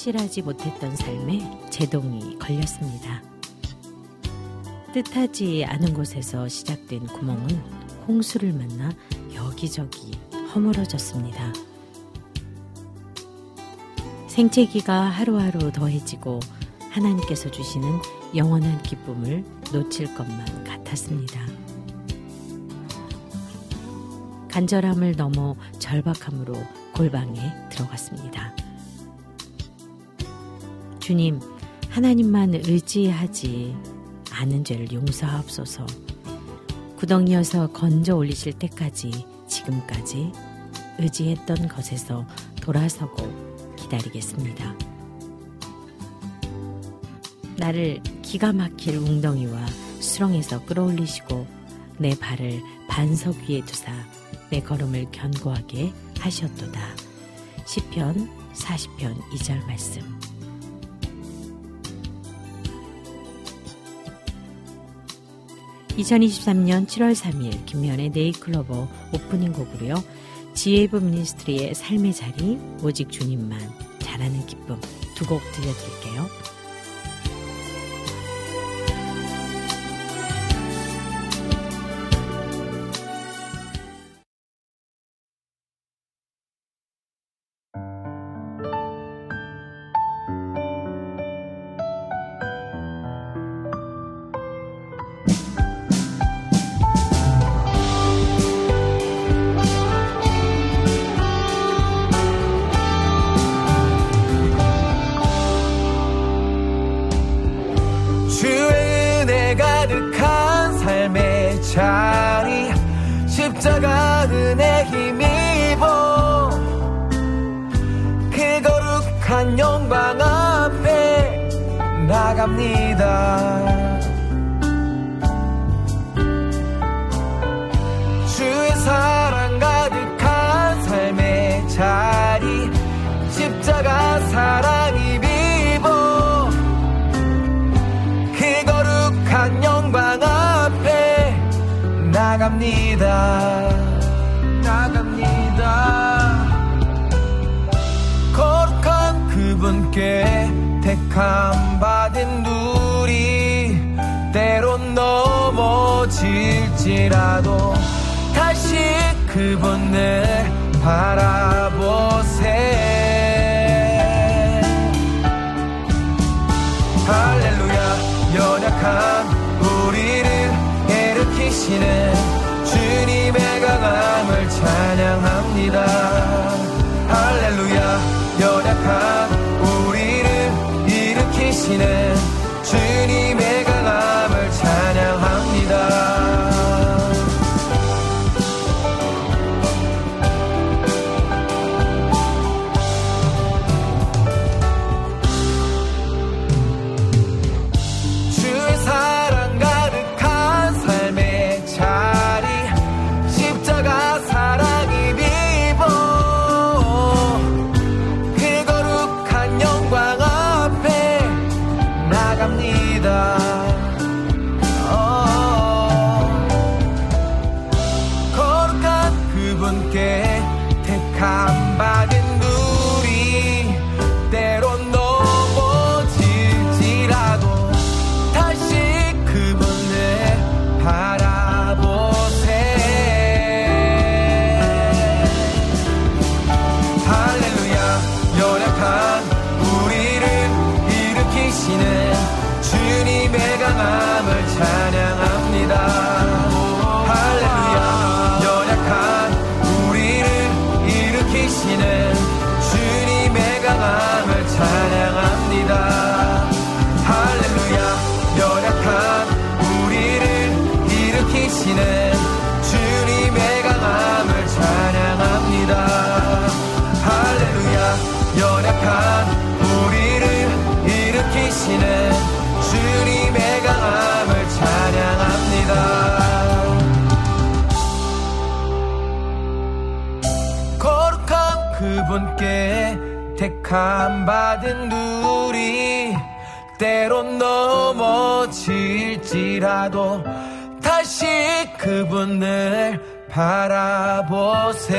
신실하지 못했던 삶에 제동이 걸렸습니다. 뜻하지 않은 곳에서 시작된 구멍은 홍수를 만나 여기저기 허물어졌습니다. 생채기가 하루하루 더해지고 하나님께서 주시는 영원한 기쁨을 놓칠 것만 같았습니다. 간절함을 넘어 절박함으로 골방에 들어갔습니다. 주님, 하나님만 의지하지 않은 죄를 용서하옵소서. 구덩이여서 건져 올리실 때까지 지금까지 의지했던 것에서 돌아서고 기다리겠습니다. 나를 기가 막힐 웅덩이와 수렁에서 끌어올리시고 내 발을 반석 위에 두사 내 걸음을 견고하게 하셨도다. 시편 40편 2절 말씀. 2023년 7월 3일 김면의 네이클로버 오프닝 곡으로요. 지혜부 미니스트리의 삶의 자리 오직 주님만 잘하는 기쁨 두 곡 들려드릴게요. 택함 받은 우리 때론 넘어질지라도 다시 그분을 바라보세. 할렐루야 연약한 우리를 일으키시는 주님의 강함을 찬양합니다 일으키시는 주님 감받은 우리 때론 넘어질지라도 다시 그분을 바라보세요.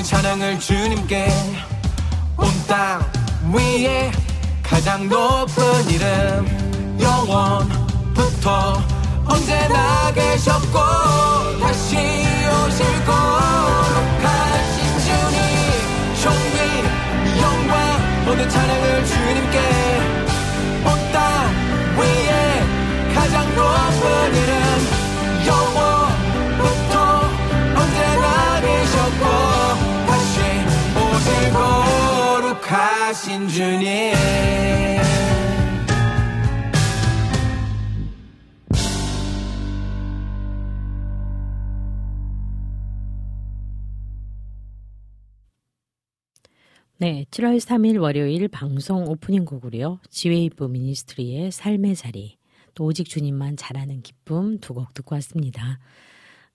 모든 찬양을 주님께 온 땅 위에 가장 높은 이름 영원부터 언제나 계셨고 다시 오실 거룩하신 주님 종기 영광 모든 찬양을 주님께 온 땅 위에 가장 높은 이름 영원부터 언제나 계셨고 오실 거룩하신 주님 네, 7월 3일 월요일 방송 오프닝 곡으로요. 지웨이브 미니스트리의 삶의 자리, 또 오직 주님만 잘하는 기쁨 두 곡 듣고 왔습니다.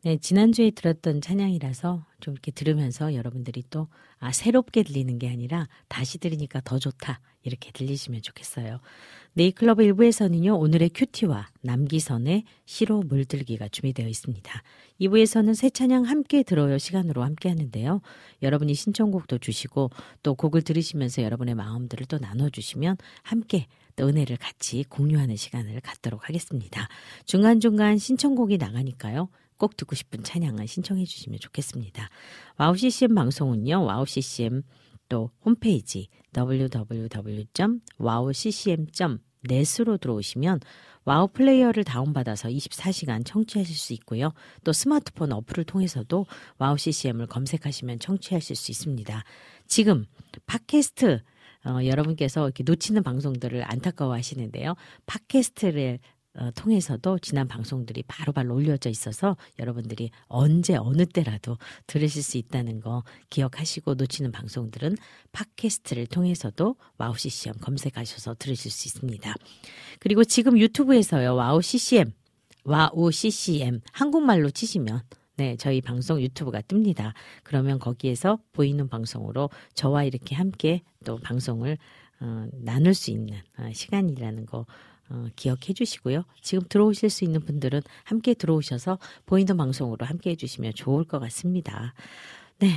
네, 지난주에 들었던 찬양이라서 좀 이렇게 들으면서 여러분들이 또, 아, 새롭게 들리는 게 아니라 다시 들으니까 더 좋다. 이렇게 들리시면 좋겠어요. 네이클럽 1부에서는요, 오늘의 큐티와 남기선의 시로 물들기가 준비되어 있습니다. 2부에서는 새 찬양 함께 들어요 시간으로 함께 하는데요. 여러분이 신청곡도 주시고 또 곡을 들으시면서 여러분의 마음들을 또 나눠주시면 함께 또 은혜를 같이 공유하는 시간을 갖도록 하겠습니다. 중간중간 신청곡이 나가니까요. 꼭 듣고 싶은 찬양을 신청해 주시면 좋겠습니다. WOW CCM 방송은요. WOW CCM 또 홈페이지 www.wowccm.net으로 들어오시면 WOW Player를 다운받아서 24시간 청취하실 수 있고요. 또 스마트폰 어플을 통해서도 WOW CCM을 검색하시면 청취하실 수 있습니다. 지금 팟캐스트 어, 여러분께서 이렇게 놓치는 방송들을 안타까워 하시는데요. 팟캐스트를 어, 통해서도 지난 방송들이 바로 바로 올려져 있어서 여러분들이 언제 어느 때라도 들으실 수 있다는 거 기억하시고 놓치는 방송들은 팟캐스트를 통해서도 WOW CCM 검색하셔서 들으실 수 있습니다. 그리고 지금 유튜브에서요. WOW CCM 와우 CCM 한국말로 치시면 네, 저희 방송 유튜브가 뜹니다. 그러면 거기에서 보이는 방송으로 저와 이렇게 함께 또 방송을 어, 나눌 수 있는 어, 시간이라는 거 어, 기억해 주시고요. 지금 들어오실 수 있는 분들은 함께 들어오셔서 보이는 방송으로 함께 해주시면 좋을 것 같습니다. 네.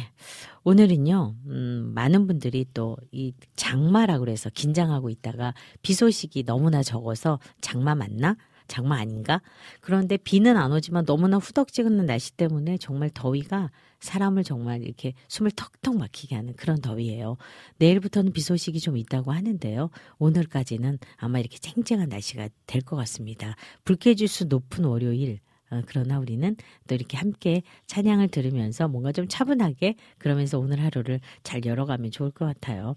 오늘은요, 음, 많은 분들이 또 이 장마라고 그래서 긴장하고 있다가 비 소식이 너무나 적어서 장마 맞나? 장마 아닌가? 그런데 비는 안 오지만 너무나 후덕지근한 날씨 때문에 정말 더위가 사람을 정말 이렇게 숨을 턱턱 막히게 하는 그런 더위예요. 내일부터는 비 소식이 좀 있다고 하는데요. 오늘까지는 아마 이렇게 쨍쨍한 날씨가 될 것 같습니다. 불쾌지수 높은 월요일 어, 그러나 우리는 또 이렇게 함께 찬양을 들으면서 뭔가 좀 차분하게 그러면서 오늘 하루를 잘 열어가면 좋을 것 같아요.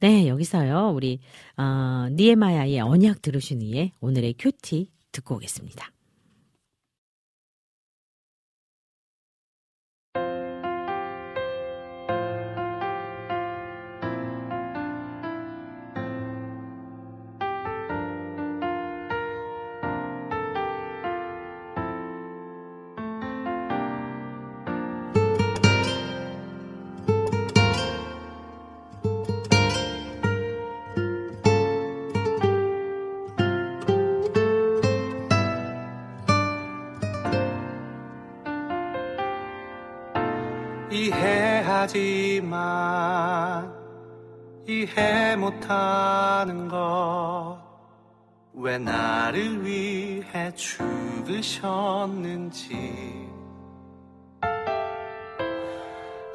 네, 여기서요, 우리, 어, 니에마야의 언약 들으신 후에 오늘의 큐티 듣고 오겠습니다. 하지만 이해 못하는 것. 왜 나를 위해 죽으셨는지.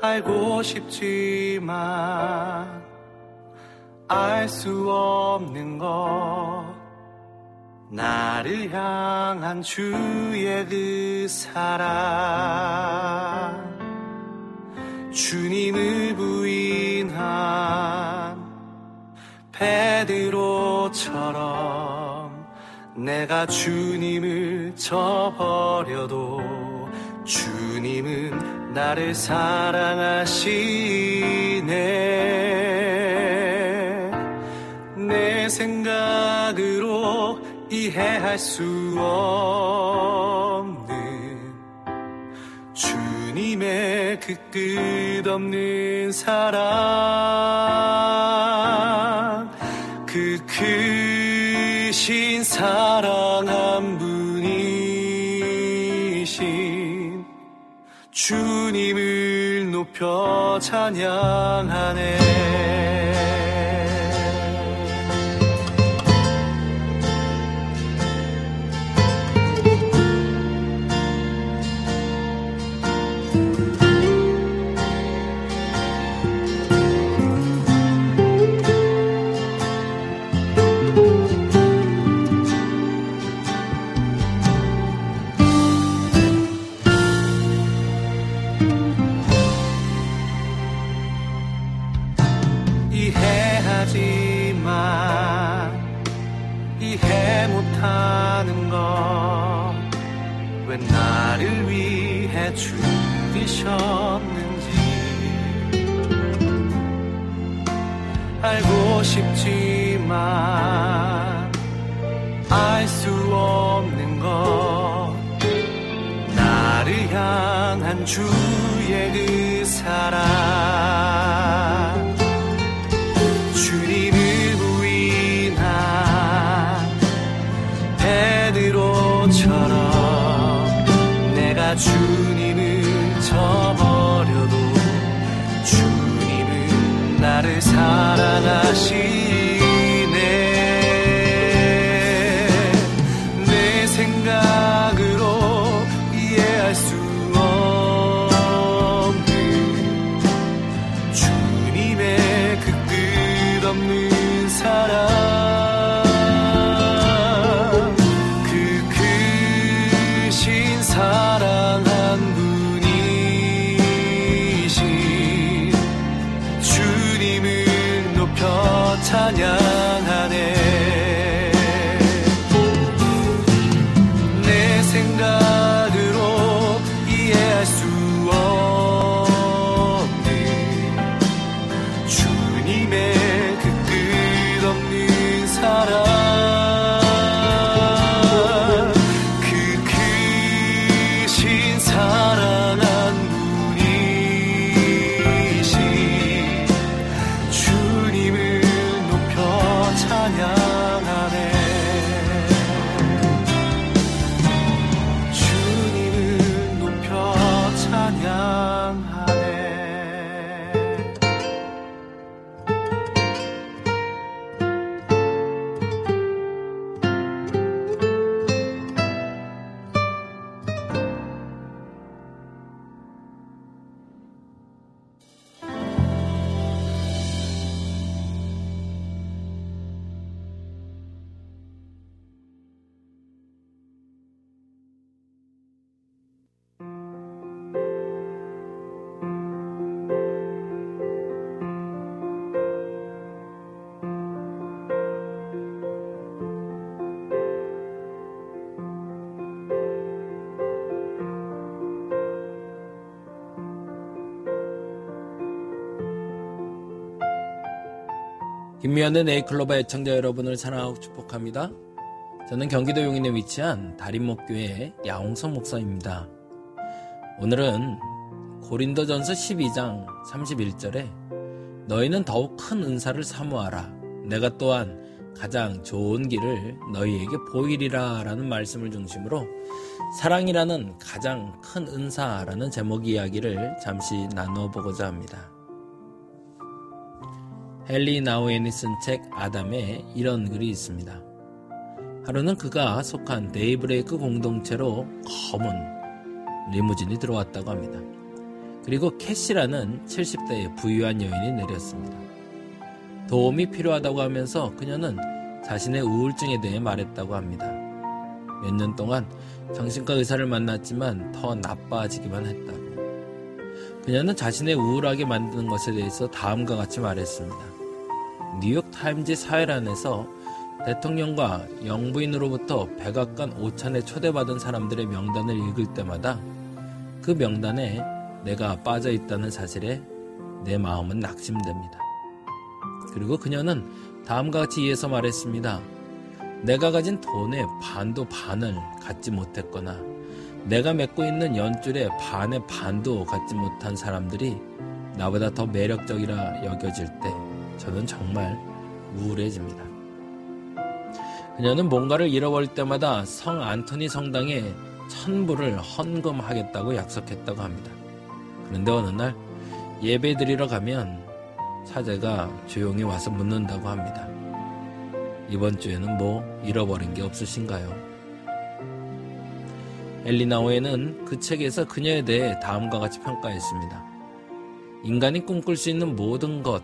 알고 싶지만 알 수 없는 것. 나를 향한 주의 그 사랑 주님을 부인한 베드로처럼 내가 주님을 저버려도 주님은 나를 사랑하시네. 생각으로 이해할 수 없는 주님의 그 끝없는 사랑 그 크신 사랑 한 분이신 주님을 높여 찬양하네 하지만 이해 못하는 것 왜 나를 위해 죽으셨는지. 알고 싶지만 알 수 없는 것 나를 향한 주의 그 사랑 사 김미연의 네이클로바 애청자 여러분을 사랑하고 축복합니다. 저는 경기도 용인에 위치한 다림목교회 야홍성 목사입니다. 오늘은 고린도전서 12장 31절에 너희는 더욱 큰 은사를 사모하라. 내가 또한 가장 좋은 길을 너희에게 보이리라 라는 말씀을 중심으로 사랑이라는 가장 큰 은사라는 제목 이야기를 잠시 나누어 보고자 합니다. 헨리 나우엔이 쓴 책 아담에 이런 글이 있습니다. 하루는 그가 속한 데이브레이크 공동체로 검은 리무진이 들어왔다고 합니다. 그리고 캐시라는 70대의 부유한 여인이 내렸습니다. 도움이 필요하다고 하면서 그녀는 자신의 우울증에 대해 말했다고 합니다. 몇 년 동안 정신과 의사를 만났지만 더 나빠지기만 했다고. 그녀는 자신의 우울하게 만드는 것에 대해서 다음과 같이 말했습니다. 뉴욕 타임즈 사회란에서 대통령과 영부인으로부터 백악관 오찬에 초대받은 사람들의 명단을 읽을 때마다 그 명단에 내가 빠져 있다는 사실에 내 마음은 낙심됩니다. 그리고 그녀는 다음과 같이 이해서 말했습니다. 내가 가진 돈의 반도 반을 갖지 못했거나 내가 맺고 있는 연줄의 반의 반도 갖지 못한 사람들이 나보다 더 매력적이라 여겨질 때 저는 정말 우울해집니다. 그녀는 뭔가를 잃어버릴 때마다 성 안토니 성당에 천불을 헌금하겠다고 약속했다고 합니다. 그런데 어느 날 예배 드리러 가면 사제가 조용히 와서 묻는다고 합니다. 이번 주에는 뭐 잃어버린 게 없으신가요? 엘리나오에는 그 책에서 그녀에 대해 다음과 같이 평가했습니다. 인간이 꿈꿀 수 있는 모든 것,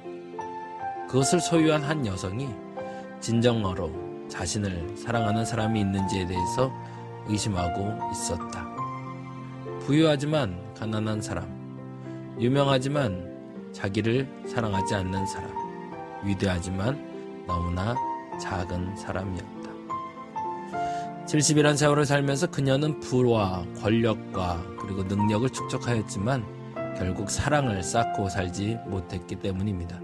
그것을 소유한 한 여성이 진정어로 자신을 사랑하는 사람이 있는지에 대해서 의심하고 있었다. 부유하지만 가난한 사람, 유명하지만 자기를 사랑하지 않는 사람, 위대하지만 너무나 작은 사람이었다. 70이란 세월을 살면서 그녀는 부와 권력과 그리고 능력을 축적하였지만 결국 사랑을 쌓고 살지 못했기 때문입니다.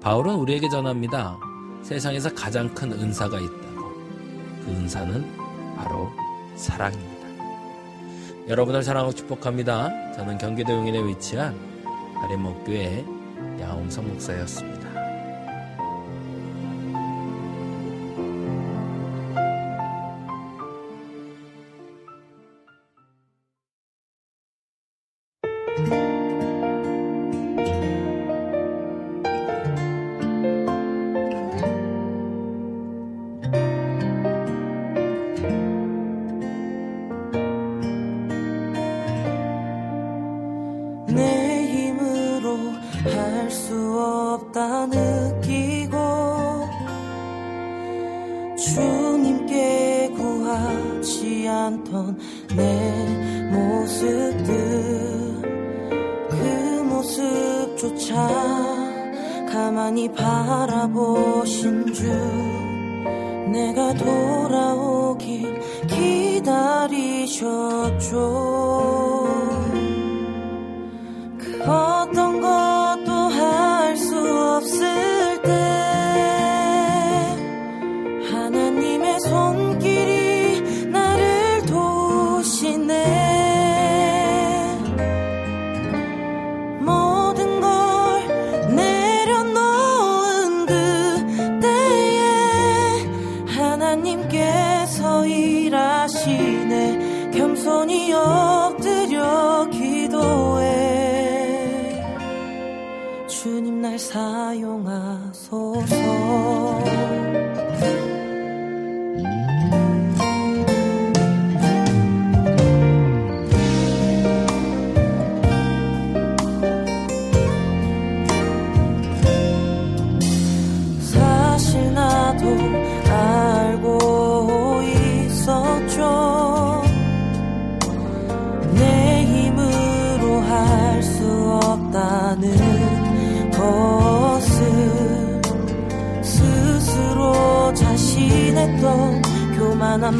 바울은 우리에게 전합니다. 세상에서 가장 큰 은사가 있다고. 그 은사는 바로 사랑입니다. 여러분을 사랑하고 축복합니다. 저는 경기도 용인에 위치한 가림목교회 야홍성 목사였습니다.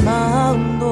마음도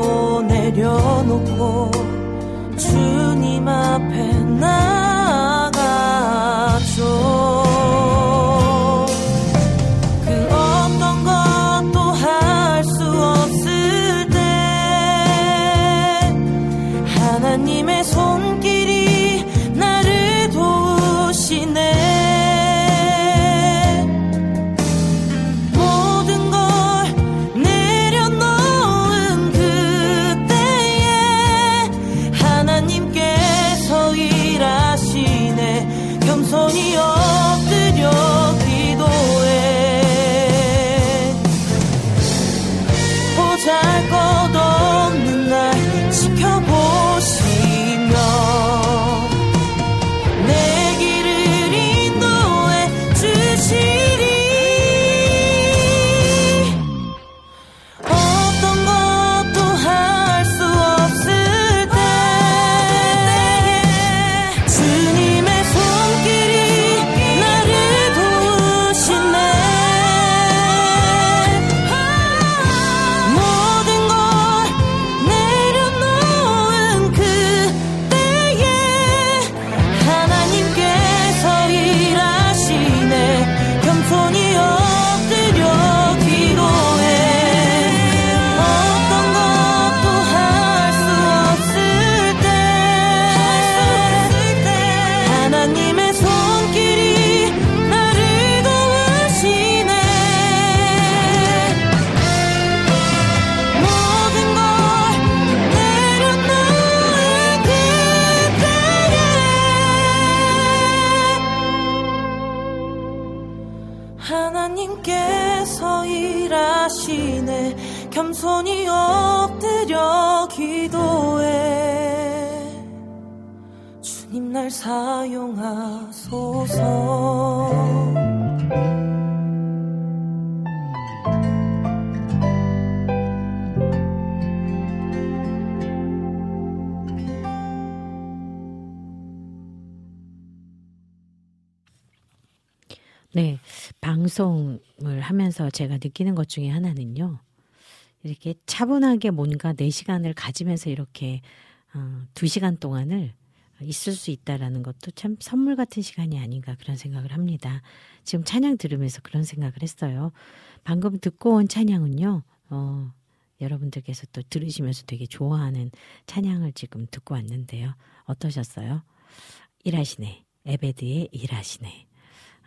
방송을 하면서 제가 느끼는 것 중에 하나는요. 이렇게 차분하게 뭔가 내 시간을 가지면서 이렇게 어, 두 시간 동안을 있을 수 있다라는 것도 참 선물 같은 시간이 아닌가 그런 생각을 합니다. 지금 찬양 들으면서 그런 생각을 했어요. 방금 듣고 온 찬양은요. 어, 여러분들께서 또 들으시면서 되게 좋아하는 찬양을 지금 듣고 왔는데요. 어떠셨어요? 일하시네. 에베드의 일하시네.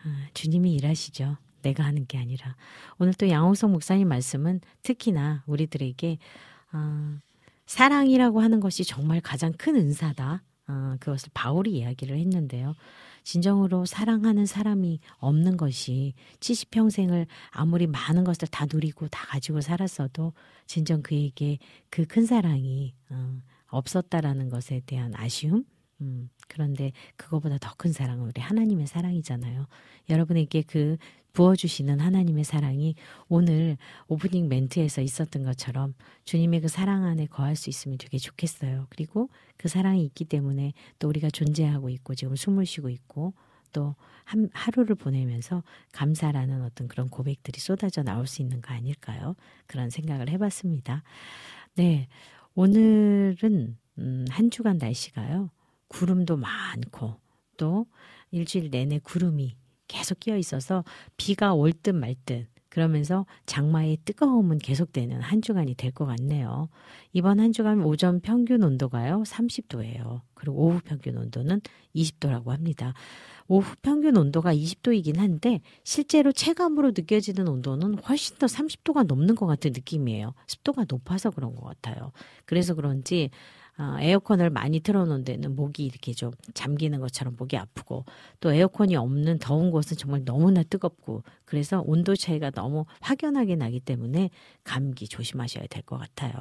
아, 주님이 일하시죠. 내가 하는 게 아니라. 오늘 또 양홍석 목사님 말씀은 특히나 우리들에게 아, 사랑이라고 하는 것이 정말 가장 큰 은사다. 아, 그것을 바울이 이야기를 했는데요. 진정으로 사랑하는 사람이 없는 것이 70평생을 아무리 많은 것을 다 누리고 다 가지고 살았어도 진정 그에게 그 큰 사랑이 어, 없었다라는 것에 대한 아쉬움, 음, 그런데 그거보다 더 큰 사랑은 우리 하나님의 사랑이잖아요. 여러분에게 그 부어주시는 하나님의 사랑이 오늘 오프닝 멘트에서 있었던 것처럼 주님의 그 사랑 안에 거할 수 있으면 되게 좋겠어요. 그리고 그 사랑이 있기 때문에 또 우리가 존재하고 있고 지금 숨을 쉬고 있고 또 한, 하루를 보내면서 감사라는 어떤 그런 고백들이 쏟아져 나올 수 있는 거 아닐까요? 그런 생각을 해봤습니다. 네. 오늘은, 음, 한 주간 날씨가요. 구름도 많고 또 일주일 내내 구름이 계속 끼어 있어서 비가 올 듯 말 듯 그러면서 장마의 뜨거움은 계속되는 한 주간이 될 것 같네요. 이번 한 주간 오전 평균 온도가요 30도예요. 그리고 오후 평균 온도는 20도라고 합니다. 오후 평균 온도가 20도이긴 한데 실제로 체감으로 느껴지는 온도는 훨씬 더 30도가 넘는 것 같은 느낌이에요. 습도가 높아서 그런 것 같아요. 그래서 그런지 어, 에어컨을 많이 틀어놓은 데는 목이 이렇게 좀 잠기는 것처럼 목이 아프고 또 에어컨이 없는 더운 곳은 정말 너무나 뜨겁고 그래서 온도 차이가 너무 확연하게 나기 때문에 감기 조심하셔야 될 것 같아요.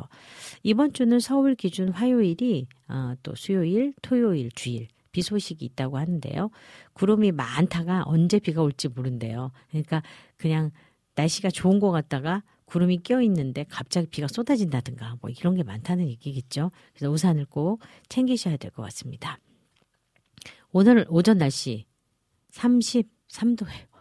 이번 주는 서울 기준 화요일이 어, 또 수요일, 토요일, 주일 비 소식이 있다고 하는데요. 구름이 많다가 언제 비가 올지 모른대요. 그러니까 그냥 날씨가 좋은 것 같다가 구름이 껴 있는데 갑자기 비가 쏟아진다든가 뭐 이런 게 많다는 얘기겠죠. 그래서 우산을 꼭 챙기셔야 될 것 같습니다. 오늘 오전 날씨 33도예요.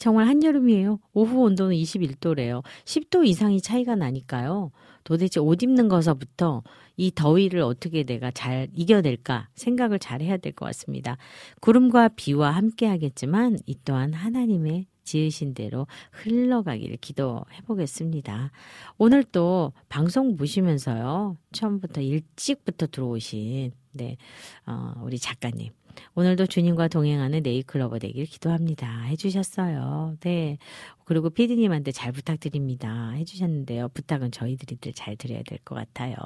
정말 한여름이에요. 오후 온도는 21도래요. 10도 이상이 차이가 나니까요. 도대체 옷 입는 것서부터 이 더위를 어떻게 내가 잘 이겨낼까 생각을 잘 해야 될 것 같습니다. 구름과 비와 함께 하겠지만 이 또한 하나님의 지으신 대로 흘러가기를 기도해 보겠습니다. 오늘 또 방송 보시면서요. 처음부터 일찍부터 들어오신 네, 어, 우리 작가님. 오늘도 주님과 동행하는 네이클로버 되길 기도합니다. 해주셨어요. 네. 그리고 피디님한테 잘 부탁드립니다. 해주셨는데요. 부탁은 저희들이 잘 드려야 될 것 같아요.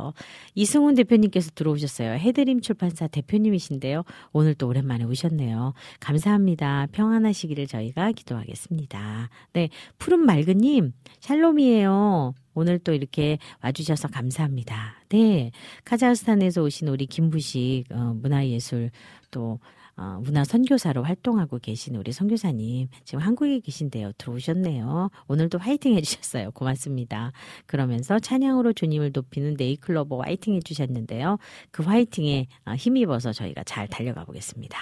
이승훈 대표님께서 들어오셨어요. 해드림 출판사 대표님이신데요. 오늘 또 오랜만에 오셨네요. 감사합니다. 평안하시기를 저희가 기도하겠습니다. 네. 푸른 맑은님, 샬롬이에요. 오늘 또 이렇게 와주셔서 감사합니다. 네. 카자흐스탄에서 오신 우리 김부식 어, 문화예술 또 어, 문화 선교사로 활동하고 계신 우리 선교사님 지금 한국에 계신데요. 들어오셨네요. 오늘도 화이팅 해주셨어요. 고맙습니다. 그러면서 찬양으로 주님을 높이는 네이클로버 화이팅 해주셨는데요. 그 화이팅에 어, 힘입어서 저희가 잘 달려가 보겠습니다.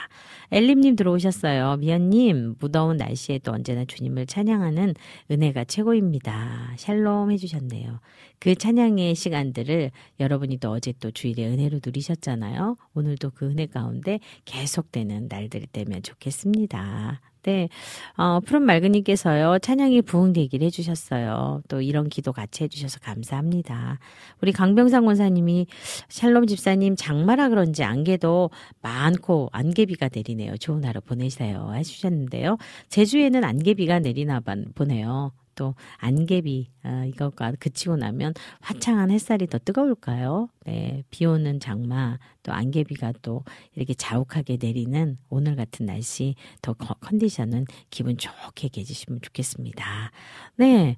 엘림님 들어오셨어요. 미연님 무더운 날씨에도 언제나 주님을 찬양하는 은혜가 최고입니다. 샬롬 해주셨네요. 그 찬양의 시간들을 여러분이 또 어제 또 주일에 은혜로 누리셨잖아요. 오늘도 그 은혜 가운데 계속되는 날들이 되면 좋겠습니다. 네. 어, 푸른 맑은님께서요, 찬양이 부흥되기를 해주셨어요. 또 이런 기도 같이 해주셔서 감사합니다. 우리 강병상 원사님이 샬롬 집사님 장마라 그런지 안개도 많고 안개비가 내리네요. 좋은 하루 보내세요. 해주셨는데요. 제주에는 안개비가 내리나 보네요. 또 안개비 어, 이것과 그치고 나면 화창한 햇살이 더 뜨거울까요? 네, 비 오는 장마 또 안개비가 또 이렇게 자욱하게 내리는 오늘 같은 날씨 더 컨디션은 기분 좋게 계시면 좋겠습니다. 네,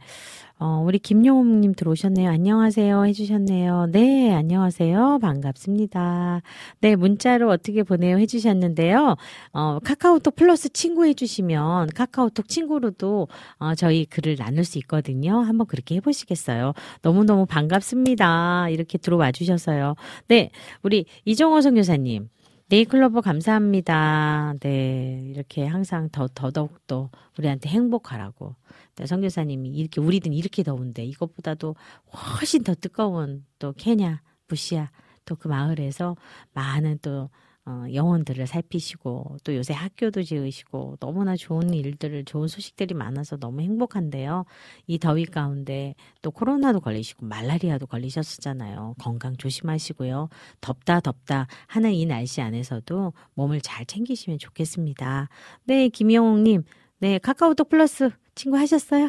어, 우리 김용호님 들어오셨네요. 안녕하세요. 해주셨네요. 네, 안녕하세요. 반갑습니다. 네, 문자로 어떻게 보내요? 해주셨는데요. 어, 카카오톡 플러스 친구 해주시면 카카오톡 친구로도 어, 저희 글을 나눌 수 있거든요. 한번 그렇게 해보시겠어요? 너무너무 반갑습니다. 이렇게 들어와 주셔서요. 네, 우리 이정호 선교사님. 네이클로버 감사합니다. 네, 이렇게 항상 더, 더더욱 또 우리한테 행복하라고. 네, 성교사님이 이렇게, 우리는 이렇게 더운데 이것보다도 훨씬 더 뜨거운 또 케냐, 부시아, 또 그 마을에서 많은 또 어, 영혼들을 살피시고 또 요새 학교도 지으시고 너무나 좋은 일들을 좋은 소식들이 많아서 너무 행복한데요. 이 더위 가운데 또 코로나도 걸리시고 말라리아도 걸리셨었잖아요. 건강 조심하시고요. 덥다 덥다 하는 이 날씨 안에서도 몸을 잘 챙기시면 좋겠습니다. 네, 김영웅님. 네, 카카오톡 플러스 친구 하셨어요?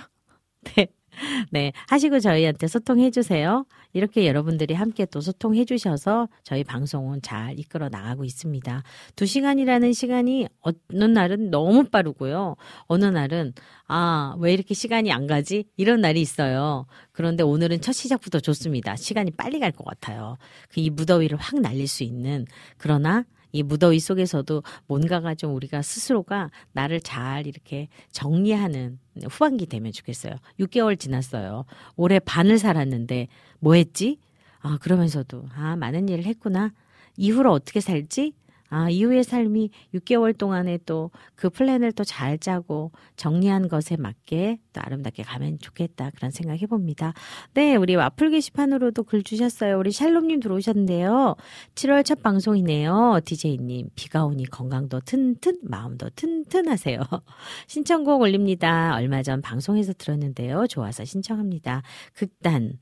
네. 네, 하시고 저희한테 소통해 주세요. 이렇게 여러분들이 함께 또 소통해 주셔서 저희 방송은 잘 이끌어 나가고 있습니다. 두 시간이라는 시간이 어느 날은 너무 빠르고요. 어느 날은 아, 왜 이렇게 시간이 안 가지? 이런 날이 있어요. 그런데 오늘은 첫 시작부터 좋습니다. 시간이 빨리 갈 것 같아요. 그 이 무더위를 확 날릴 수 있는 그러나 이 무더위 속에서도 뭔가가 좀 우리가 스스로가 나를 잘 이렇게 정리하는 후반기 되면 좋겠어요. 6개월 지났어요. 올해 반을 살았는데 뭐 했지? 아, 그러면서도 아, 많은 일을 했구나. 이후로 어떻게 살지? 아, 이후의 삶이 6개월 동안에 또 그 플랜을 또 잘 짜고 정리한 것에 맞게 또 아름답게 가면 좋겠다. 그런 생각 해봅니다. 네, 우리 와플 게시판으로도 글 주셨어요. 우리 샬롬님 들어오셨는데요. 7월 첫 방송이네요. DJ님, 비가 오니 건강도 튼튼, 마음도 튼튼하세요. 신청곡 올립니다. 얼마 전 방송에서 들었는데요. 좋아서 신청합니다. 극단,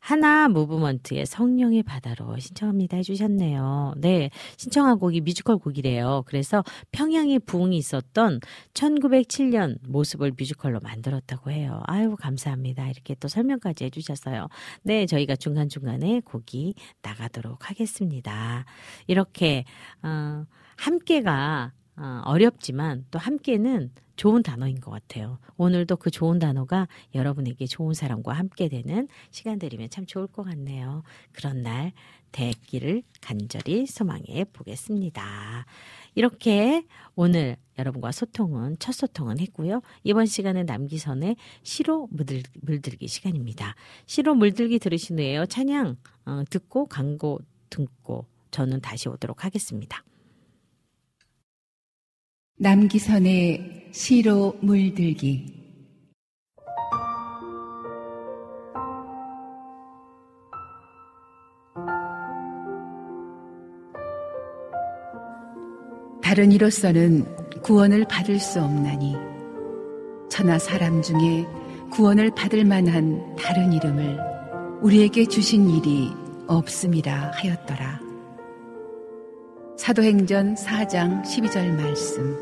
하나 무브먼트의 성령의 바다로 신청합니다. 해주셨네요. 네, 신청한 곡이 뮤지컬 곡이래요. 그래서 평양에 부흥이 있었던 1907년 모습을 뮤지컬로 만들었다고 해요. 아유, 감사합니다. 이렇게 또 설명까지 해주셨어요. 네, 저희가 중간중간에 곡이 나가도록 하겠습니다. 이렇게, 어, 함께가 어, 어렵지만 또 함께는 좋은 단어인 것 같아요. 오늘도 그 좋은 단어가 여러분에게 좋은 사람과 함께 되는 시간들이면 참 좋을 것 같네요. 그런 날 됐기를 간절히 소망해 보겠습니다. 이렇게 오늘 여러분과 소통은 첫 소통은 했고요. 이번 시간은 남기선의 시로 물들, 물들기 시간입니다. 시로 물들기 들으신 후에요. 찬양 어, 듣고 광고 듣고 저는 다시 오도록 하겠습니다. 남기선의 시로 물들기 다른 이로서는 구원을 받을 수 없나니 천하 사람 중에 구원을 받을 만한 다른 이름을 우리에게 주신 일이 없음이라 하였더라. 사도행전 4장 12절 말씀.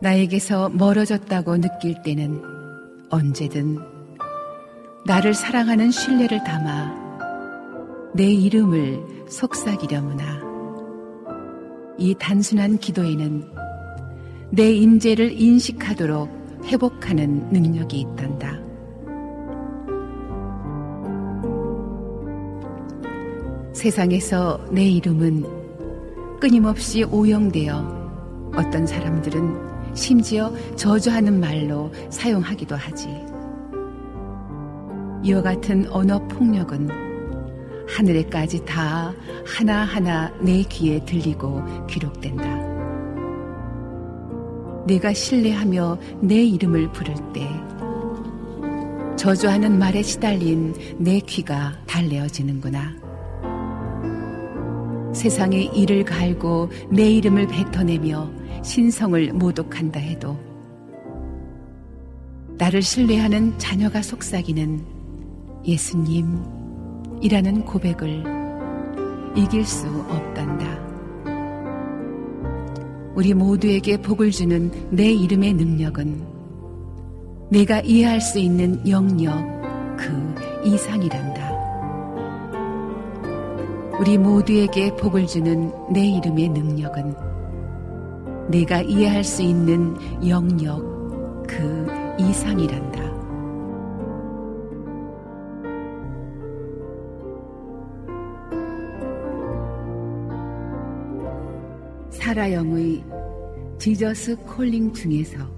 나에게서 멀어졌다고 느낄 때는 언제든 나를 사랑하는 신뢰를 담아 내 이름을 속삭이려무나 이 단순한 기도에는 내 임재를 인식하도록 회복하는 능력이 있단다. 세상에서 내 이름은 끊임없이 오용되어 어떤 사람들은 심지어 저주하는 말로 사용하기도 하지. 이와 같은 언어 폭력은 하늘에까지 다 하나하나 내 귀에 들리고 기록된다. 내가 신뢰하며 내 이름을 부를 때 저주하는 말에 시달린 내 귀가 달래어지는구나. 세상에 이를 갈고 내 이름을 뱉어내며 신성을 모독한다 해도 나를 신뢰하는 자녀가 속삭이는 예수님이라는 고백을 이길 수 없단다. 우리 모두에게 복을 주는 내 이름의 능력은 내가 이해할 수 있는 영역 그 이상이란 우리 모두에게 복을 주는 내 이름의 능력은 내가 이해할 수 있는 영역 그 이상이란다. 사라영의 지저스 콜링 중에서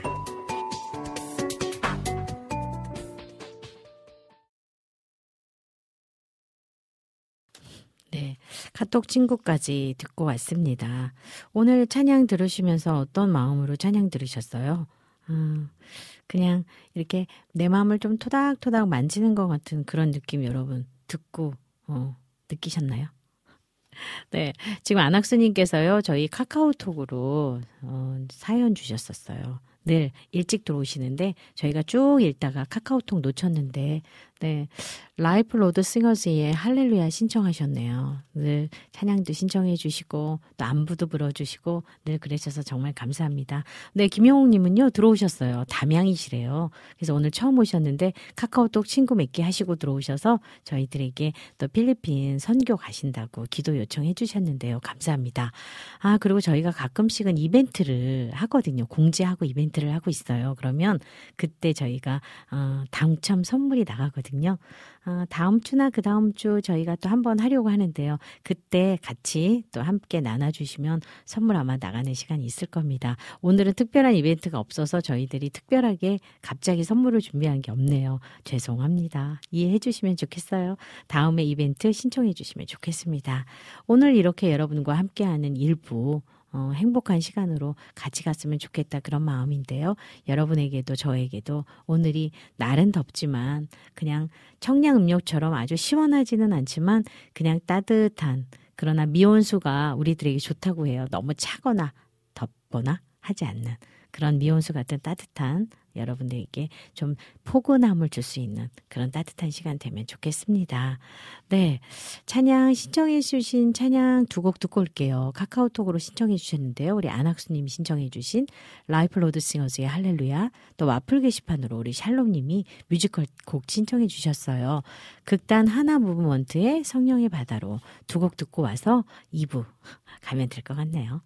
네. 카톡 친구까지 듣고 왔습니다. 오늘 찬양 들으시면서 어떤 마음으로 찬양 들으셨어요? 음, 그냥 이렇게 내 마음을 좀 토닥토닥 만지는 것 같은 그런 느낌 여러분 듣고, 어, 느끼셨나요? 네. 지금 안학수님께서요, 저희 카카오톡으로, 어, 사연 주셨었어요. 늘 일찍 들어오시는데 저희가 쭉 읽다가 카카오톡 놓쳤는데 네. Life Road Singers의 할렐루야 신청하셨네요. 늘 찬양도 신청해 주시고 또 안부도 물어 주시고 늘 그러셔서 정말 감사합니다. 네, 김영옥님은요 들어오셨어요. 담양이시래요. 그래서 오늘 처음 오셨는데 카카오톡 친구 맺기 하시고 들어오셔서 저희들에게 또 필리핀 선교 가신다고 기도 요청해 주셨는데요. 감사합니다. 아 그리고 저희가 가끔씩은 이벤트를 하거든요. 공지하고 이벤트를 하고 있어요. 그러면 그때 저희가 어, 당첨 선물이 나가거든요. 있거든요. 어, 다음 주나 그 다음 주 저희가 또 한번 하려고 하는데요. 그때 같이 또 함께 나눠주시면 선물 아마 나가는 시간이 있을 겁니다. 오늘은 특별한 이벤트가 없어서 저희들이 특별하게 갑자기 선물을 준비한 게 없네요. 죄송합니다. 이해해 주시면 좋겠어요. 다음에 이벤트 신청해 주시면 좋겠습니다. 오늘 이렇게 여러분과 함께하는 일부 어, 행복한 시간으로 같이 갔으면 좋겠다 그런 마음인데요. 여러분에게도 저에게도 오늘이 날은 덥지만 그냥 청량 음료처럼 아주 시원하지는 않지만 그냥 따뜻한 그러나 미온수가 우리들에게 좋다고 해요. 너무 차거나 덥거나 하지 않는 그런 미온수 같은 따뜻한 여러분들에게 좀 포근함을 줄 수 있는 그런 따뜻한 시간 되면 좋겠습니다. 네. 찬양 신청해 주신 찬양 두 곡 듣고 올게요. 카카오톡으로 신청해 주셨는데요. 우리 안학수님이 신청해 주신 Life Road Singers의 할렐루야 또 와플 게시판으로 우리 샬롬님이 뮤지컬 곡 신청해 주셨어요. 극단 하나 Movement의 성령의 바다로 두 곡 듣고 와서 2부 가면 될 것 같네요.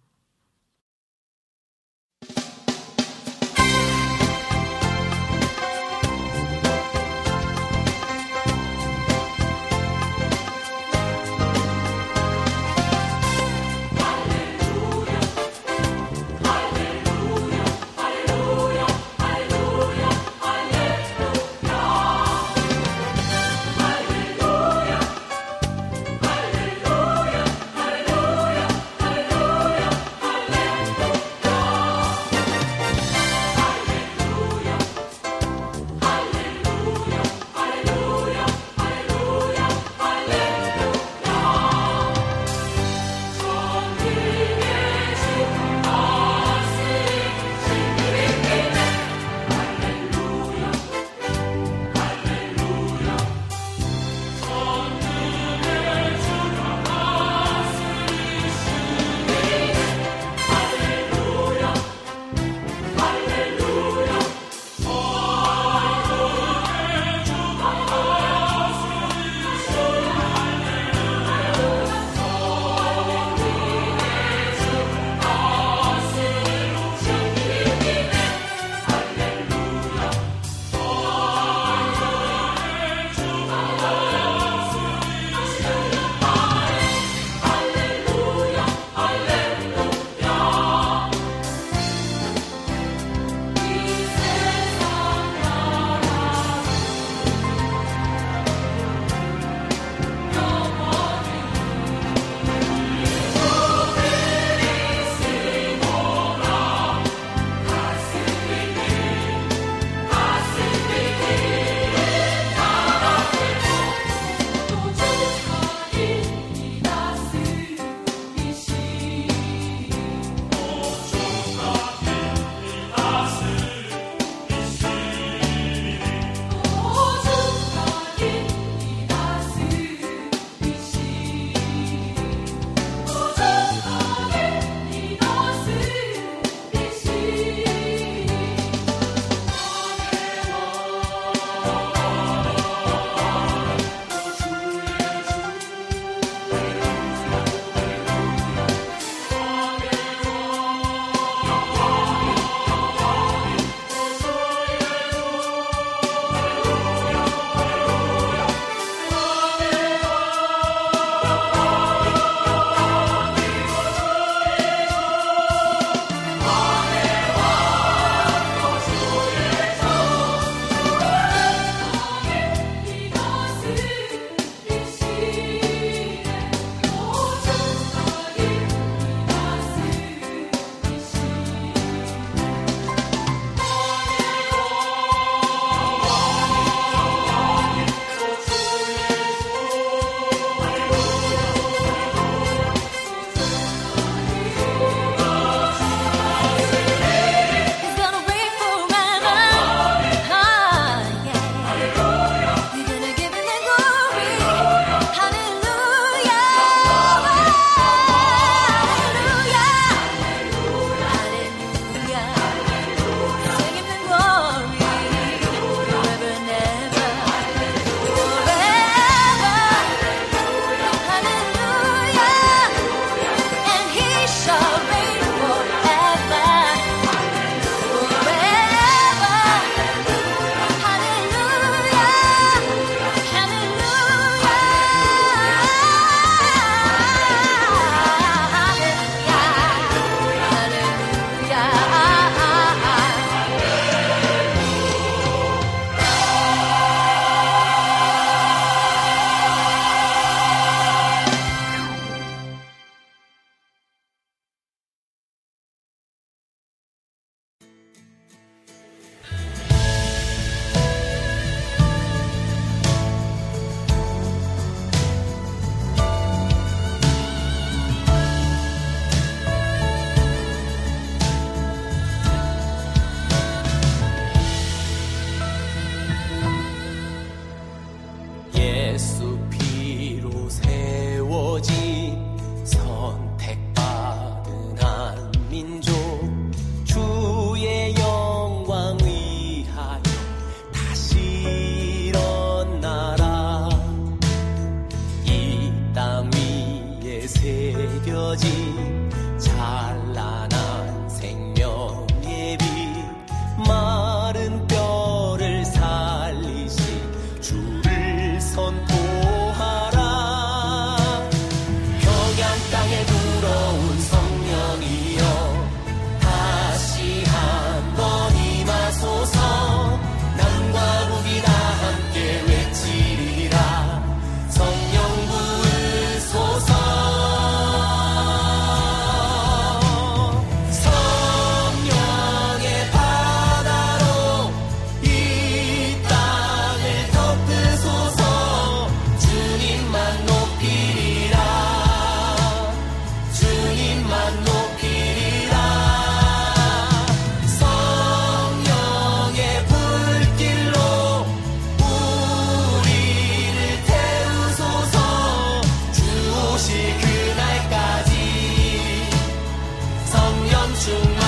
come to my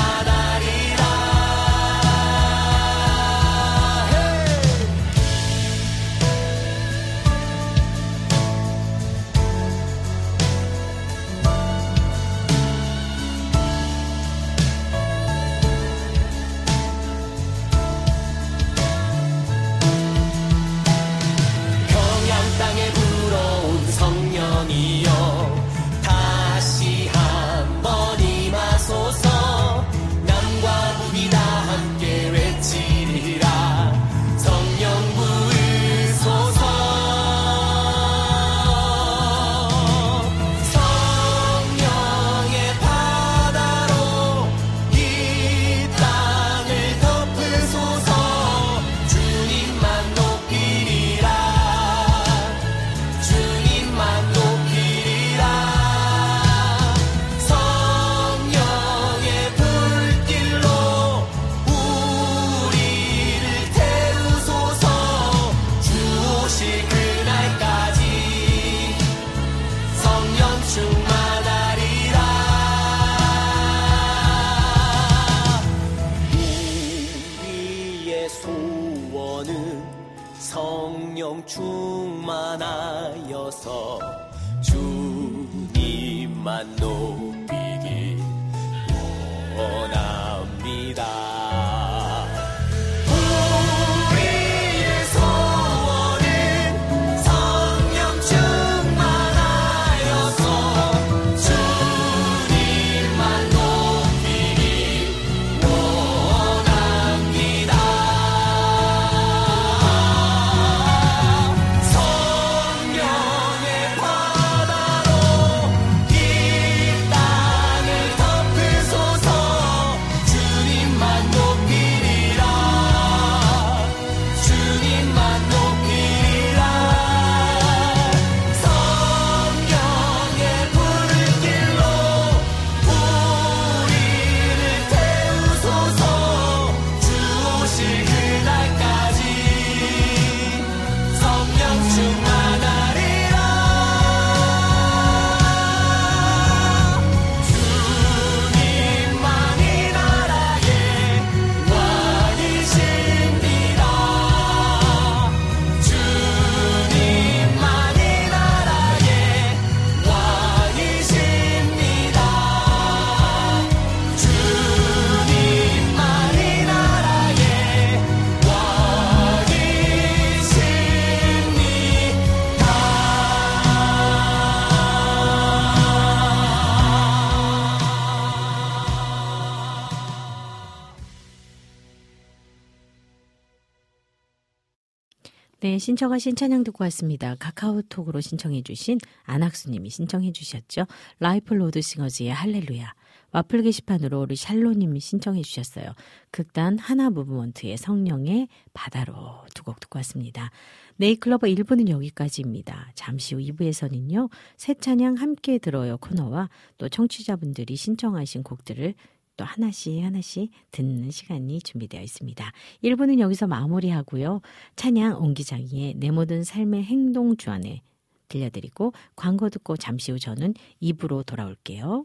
네, 신청하신 찬양 듣고 왔습니다. 카카오톡으로 신청해 주신 안학수님이 신청해 주셨죠. Life Road Singers의 할렐루야. 와플 게시판으로 우리 샬롬님이 신청해 주셨어요. 극단 하나 Movement의 성령의 바다로 두 곡 듣고 왔습니다. 네잎클로버 1부는 여기까지입니다. 잠시 후 2부에서는요, 새 찬양 함께 들어요 코너와 또 청취자분들이 신청하신 곡들을 또 하나씩 하나씩 듣는 시간이 준비되어 있습니다. 1부는 여기서 마무리하고요. 찬양 옹기장이의 내 모든 삶의 행동 주안에 들려드리고 광고 듣고 잠시 후 저는 2부로 돌아올게요.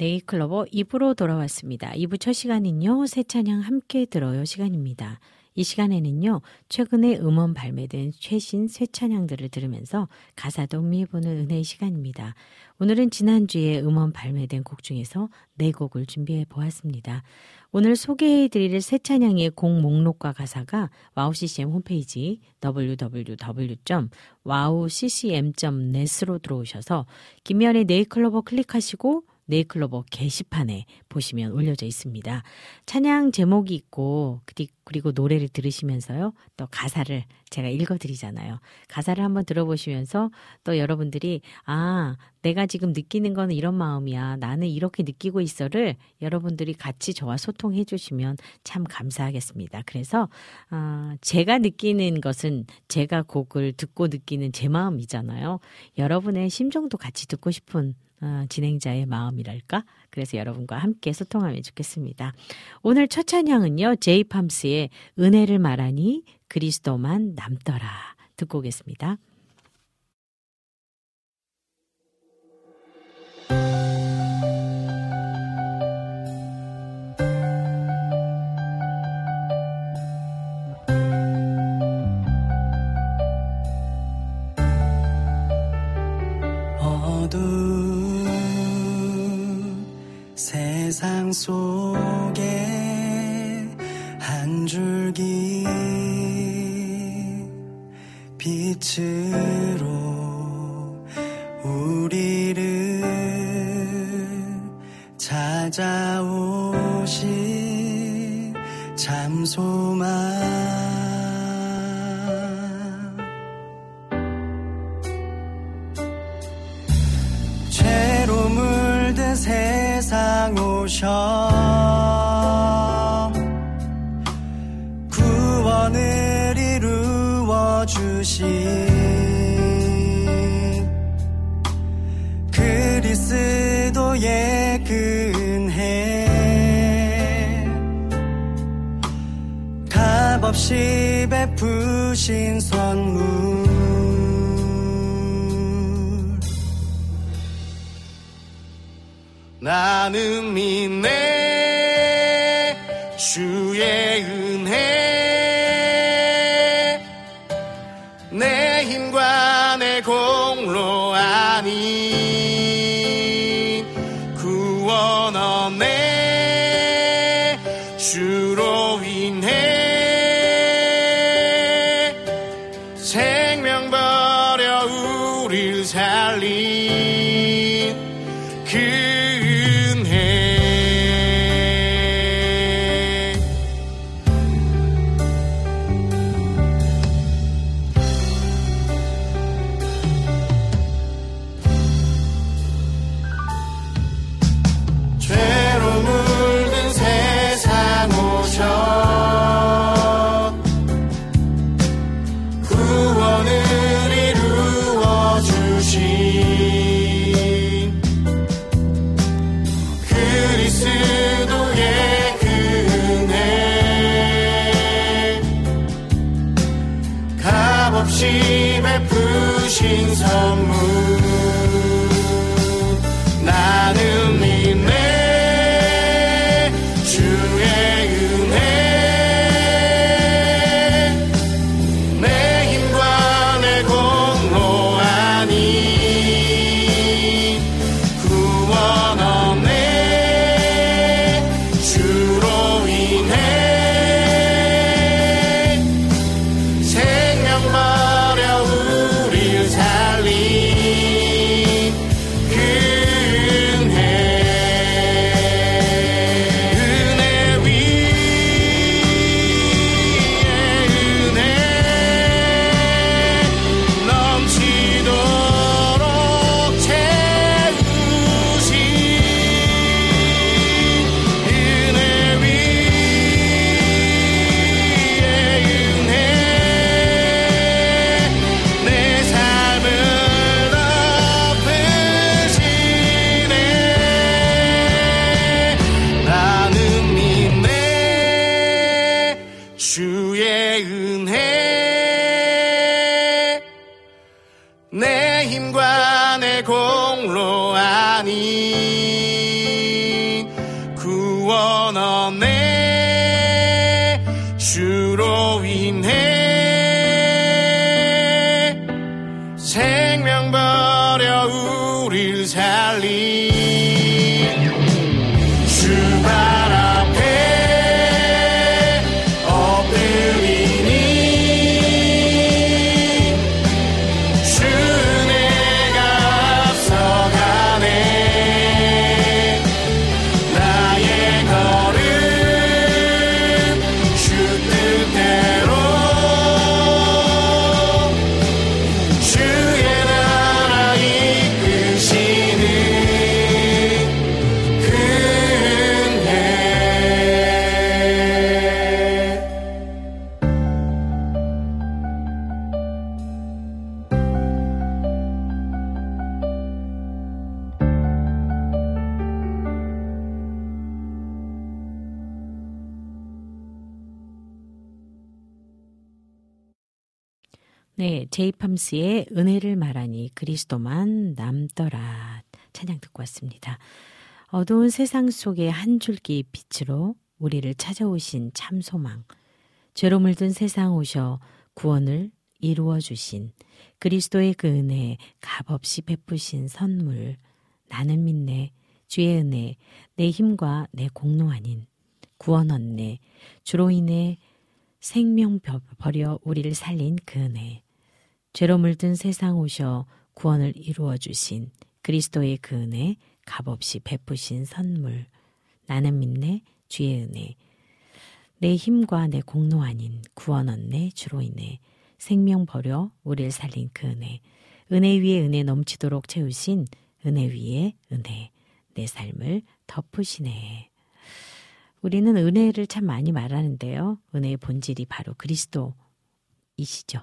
네, 네이클로버 2부로 돌아왔습니다. 2부 첫 시간은요, 새 찬양 함께 들어요 시간입니다. 이 시간에는요, 최근에 음원 발매된 최신 새 찬양들을 들으면서 가사도 음미해보는 은혜의 시간입니다. 오늘은 지난주에 음원 발매된 곡 중에서 네 곡을 준비해 보았습니다. 오늘 소개해 드릴 새 찬양의 곡 목록과 가사가 와우CCM 홈페이지 www.wowccm.net으로 들어오셔서 김미현의 네잎클로버 클릭하시고 네잎클로버 게시판에 보시면 올려져 있습니다. 찬양 제목이 있고 그리고 노래를 들으시면서요. 또 가사를 제가 읽어드리잖아요. 가사를 한번 들어보시면서 또 여러분들이 아 내가 지금 느끼는 거는 이런 마음이야. 나는 이렇게 느끼고 있어를 여러분들이 같이 저와 소통해 주시면 참 감사하겠습니다. 그래서 어, 제가 느끼는 것은 제가 곡을 듣고 느끼는 제 마음이잖아요. 여러분의 심정도 같이 듣고 싶은 어, 진행자의 마음이랄까? 그래서 여러분과 함께 소통하면 좋겠습니다. 오늘 첫 찬양은요, 제이팜스의 은혜를 말하니 그리스도만 남더라. 듣고 오겠습니다. 팜스의 은혜를 말하니 그리스도만 남더라 찬양 듣고 왔습니다. 어두운 세상 속의 한 줄기 빛으로 우리를 찾아오신 참 소망 죄로 물든 세상 오셔 구원을 이루어 주신 그리스도의 그 은혜 값없이 베푸신 선물 나는 믿네 주의 은혜 내 힘과 내 공로 아닌 구원 얻네 주로 인해 생명 버려 우리를 살린 그 은혜 죄로 물든 세상 오셔 구원을 이루어 주신 그리스도의 그 은혜 값없이 베푸신 선물. 나는 믿네 주의 은혜. 내 힘과 내 공로 아닌 구원 얻네 주로 인해. 생명 버려 우리를 살린 그 은혜. 은혜 위에 은혜 넘치도록 채우신 은혜 위에 은혜. 내 삶을 덮으시네. 우리는 은혜를 참 많이 말하는데요. 은혜의 본질이 바로 그리스도이시죠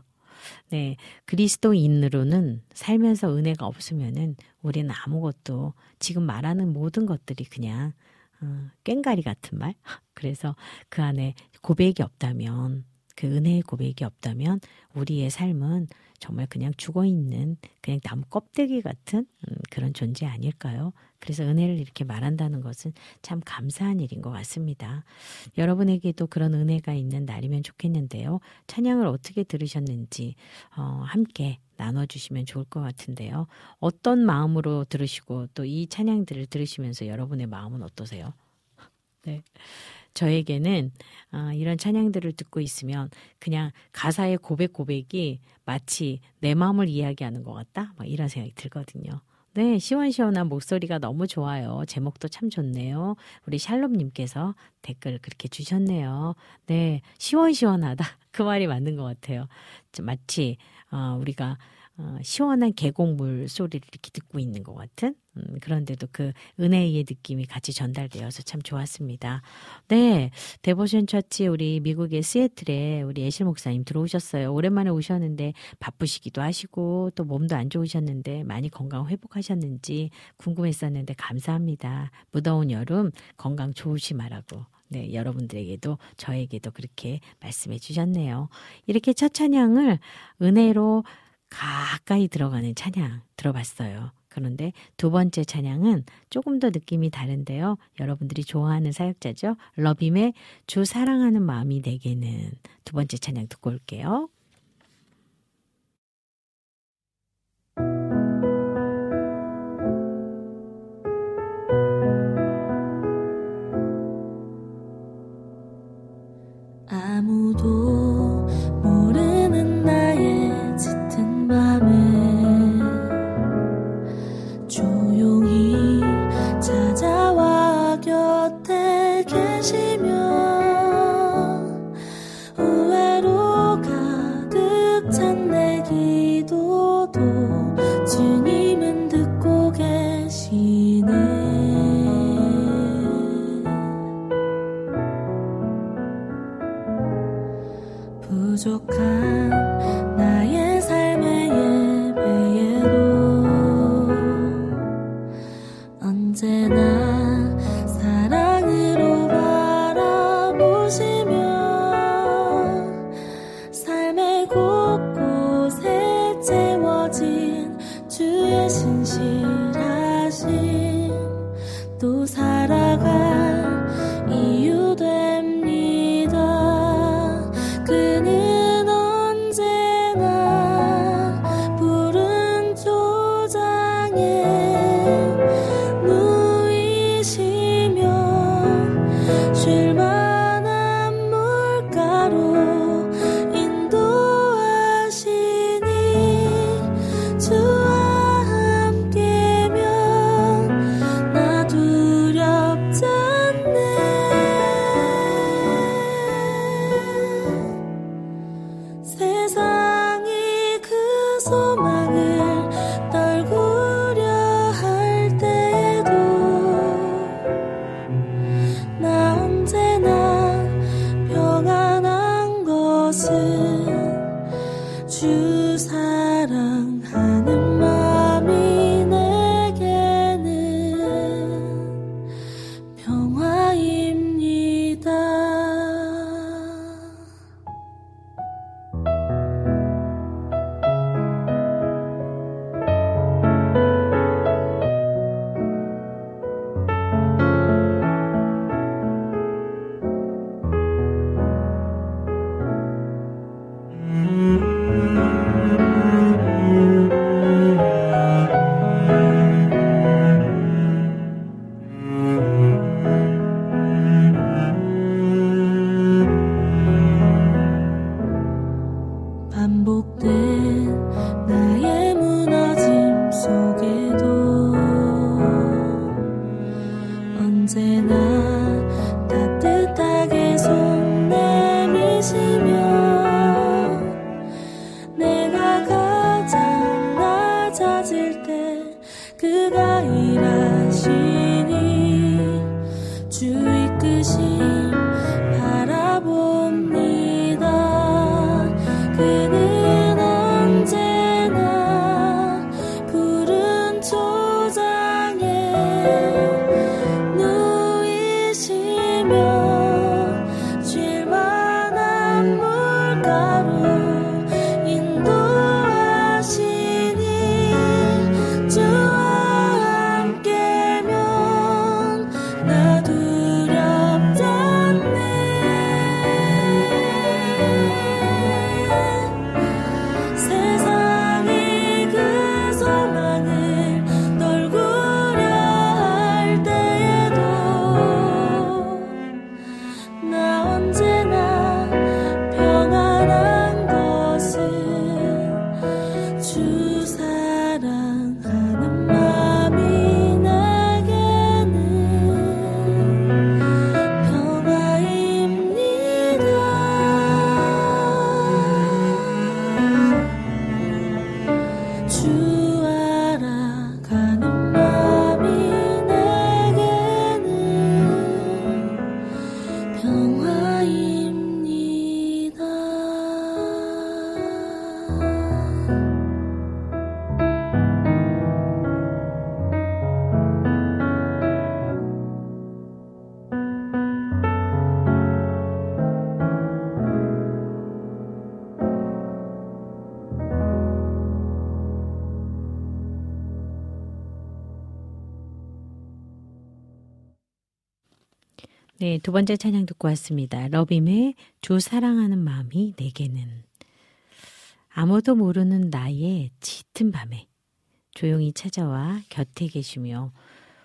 네, 그리스도인으로는 살면서 은혜가 없으면은 우리는 아무것도 지금 말하는 모든 것들이 그냥 어, 꽹가리 같은 말. 그래서 그 안에 고백이 없다면 그 은혜의 고백이 없다면 우리의 삶은 정말 그냥 죽어 있는 그냥 나무 껍데기 같은 음, 그런 존재 아닐까요? 그래서 은혜를 이렇게 말한다는 것은 참 감사한 일인 것 같습니다. 여러분에게도 그런 은혜가 있는 날이면 좋겠는데요. 찬양을 어떻게 들으셨는지 어, 함께 나눠주시면 좋을 것 같은데요. 어떤 마음으로 들으시고 또 이 찬양들을 들으시면서 여러분의 마음은 어떠세요? 네. 저에게는 아, 이런 찬양들을 듣고 있으면 그냥 가사의 고백 고백이 마치 내 마음을 이야기하는 것 같다. 막 이런 생각이 들거든요. 네, 시원시원한 목소리가 너무 좋아요. 제목도 참 좋네요. 우리 샬롬님께서 댓글 그렇게 주셨네요. 네, 시원시원하다. 그 말이 맞는 것 같아요. 마치 어, 우리가 어, 시원한 계곡물 소리를 이렇게 듣고 있는 것 같은 음, 그런데도 그 은혜의 느낌이 같이 전달되어서 참 좋았습니다. 네, 데보션 처치 우리 미국의 시애틀에 우리 예실 목사님 들어오셨어요. 오랜만에 오셨는데 바쁘시기도 하시고 또 몸도 안 좋으셨는데 많이 건강 회복하셨는지 궁금했었는데 감사합니다. 무더운 여름 건강 조심하라고 네, 여러분들에게도 저에게도 그렇게 말씀해 주셨네요. 이렇게 첫 찬양을 은혜로 가까이 들어가는 찬양 들어봤어요. 그런데 두 번째 찬양은 조금 더 느낌이 다른데요. 여러분들이 좋아하는 사역자죠. 러빔의 주 사랑하는 마음이 내게는 두 번째 찬양 듣고 올게요. 두 번째 찬양 듣고 왔습니다. 러빔의 주 사랑하는 마음이 내게는 아무도 모르는 나의 짙은 밤에 조용히 찾아와 곁에 계시며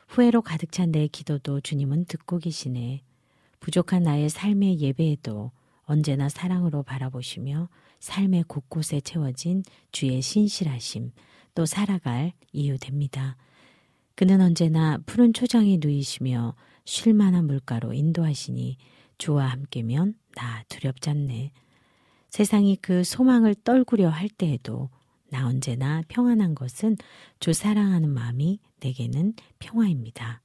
후회로 가득 찬 내 기도도 주님은 듣고 계시네. 부족한 나의 삶의 예배에도 언제나 사랑으로 바라보시며 삶의 곳곳에 채워진 주의 신실하심 또 살아갈 이유 됩니다. 그는 언제나 푸른 초장에 누이시며 쉴만한 물가로 인도하시니 주와 함께면 나 두렵지 않네. 세상이 그 소망을 떨구려 할 때에도 나 언제나 평안한 것은 주 사랑하는 마음이 내게는 평화입니다.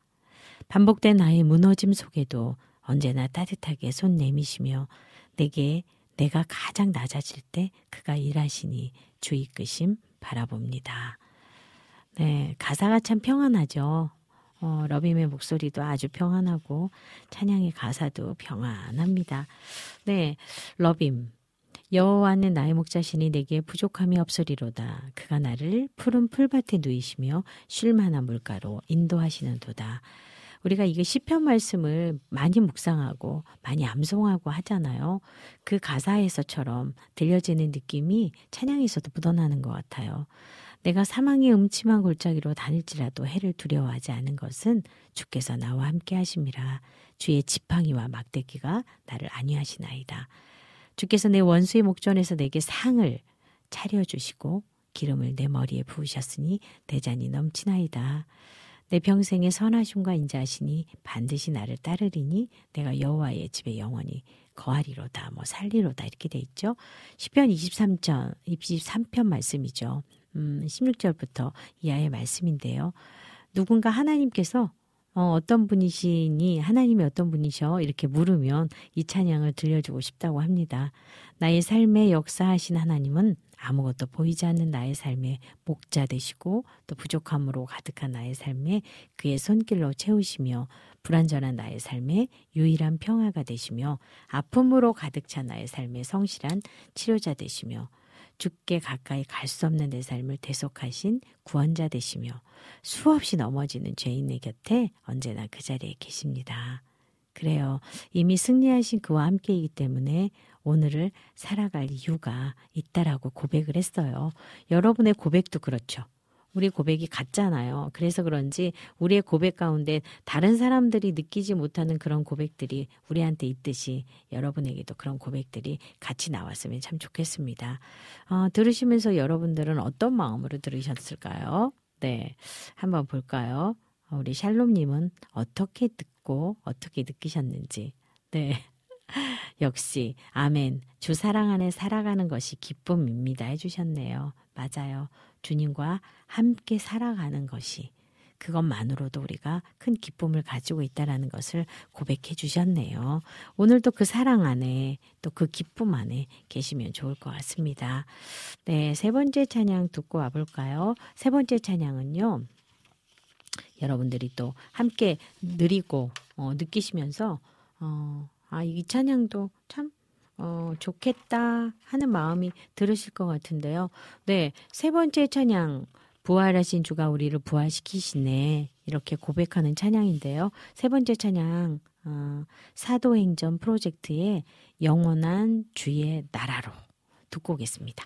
반복된 나의 무너짐 속에도 언제나 따뜻하게 손 내미시며 내게 내가 가장 낮아질 때 그가 일하시니 주 이끄심 바라봅니다. 네, 가사가 참 평안하죠. 어, 러빔의 목소리도 아주 평안하고 찬양의 가사도 평안합니다. 네, 러빔. 여호와는 나의 목자시니 내게 부족함이 없으리로다. 그가 나를 푸른 풀밭에 누이시며 쉴만한 물가로 인도하시는도다. 우리가 이게 시편 말씀을 많이 묵상하고 많이 암송하고 하잖아요. 그 가사에서처럼 들려지는 느낌이 찬양에서도 묻어나는 것 같아요. 내가 사망의 음침한 골짜기로 다닐지라도 해를 두려워하지 않은 것은 주께서 나와 함께 하심이라 주의 지팡이와 막대기가 나를 안위하시나이다. 주께서 내 원수의 목전에서 내게 상을 차려주시고 기름을 내 머리에 부으셨으니 내 잔이 넘치나이다. 내 평생의 선하심과 인자하시니 반드시 나를 따르리니 내가 여호와의 집에 영원히 거하리로다 뭐 살리로다 이렇게 돼 있죠. 시편 23편 23편 말씀이죠. 음, 16절부터 이하의 말씀인데요. 누군가 하나님께서 어, 어떤 분이시니 하나님이 어떤 분이셔 이렇게 물으면 이 찬양을 들려주고 싶다고 합니다. 나의 삶에 역사하신 하나님은 아무것도 보이지 않는 나의 삶에 목자 되시고 또 부족함으로 가득한 나의 삶에 그의 손길로 채우시며 불완전한 나의 삶에 유일한 평화가 되시며 아픔으로 가득 찬 나의 삶에 성실한 치료자 되시며 죽게 가까이 갈 수 없는 내 삶을 대속하신 구원자 되시며 수없이 넘어지는 죄인의 곁에 언제나 그 자리에 계십니다. 그래요. 이미 승리하신 그와 함께이기 때문에 오늘을 살아갈 이유가 있다라고 고백을 했어요. 여러분의 고백도 그렇죠. 우리 고백이 같잖아요. 그래서 그런지 우리의 고백 가운데 다른 사람들이 느끼지 못하는 그런 고백들이 우리한테 있듯이 여러분에게도 그런 고백들이 같이 나왔으면 참 좋겠습니다. 어, 들으시면서 여러분들은 어떤 마음으로 들으셨을까요? 네. 한번 볼까요? 어, 우리 샬롬님은 어떻게 듣고 어떻게 느끼셨는지. 네. 역시, 아멘. 주 사랑 안에 살아가는 것이 기쁨입니다. 해주셨네요. 맞아요. 주님과 함께 살아가는 것이 그것만으로도 우리가 큰 기쁨을 가지고 있다라는 것을 고백해 주셨네요. 오늘도 그 사랑 안에 또 그 기쁨 안에 계시면 좋을 것 같습니다. 네, 세 번째 찬양 듣고 와볼까요? 세 번째 찬양은요. 여러분들이 또 함께 느리고 어, 느끼시면서 어, 아, 이 찬양도 참 어, 좋겠다 하는 마음이 들으실 것 같은데요. 네, 세 번째 찬양 부활하신 주가 우리를 부활시키시네 이렇게 고백하는 찬양인데요. 세 번째 찬양 어, 사도행전 프로젝트의 영원한 주의 나라로 듣고 오겠습니다.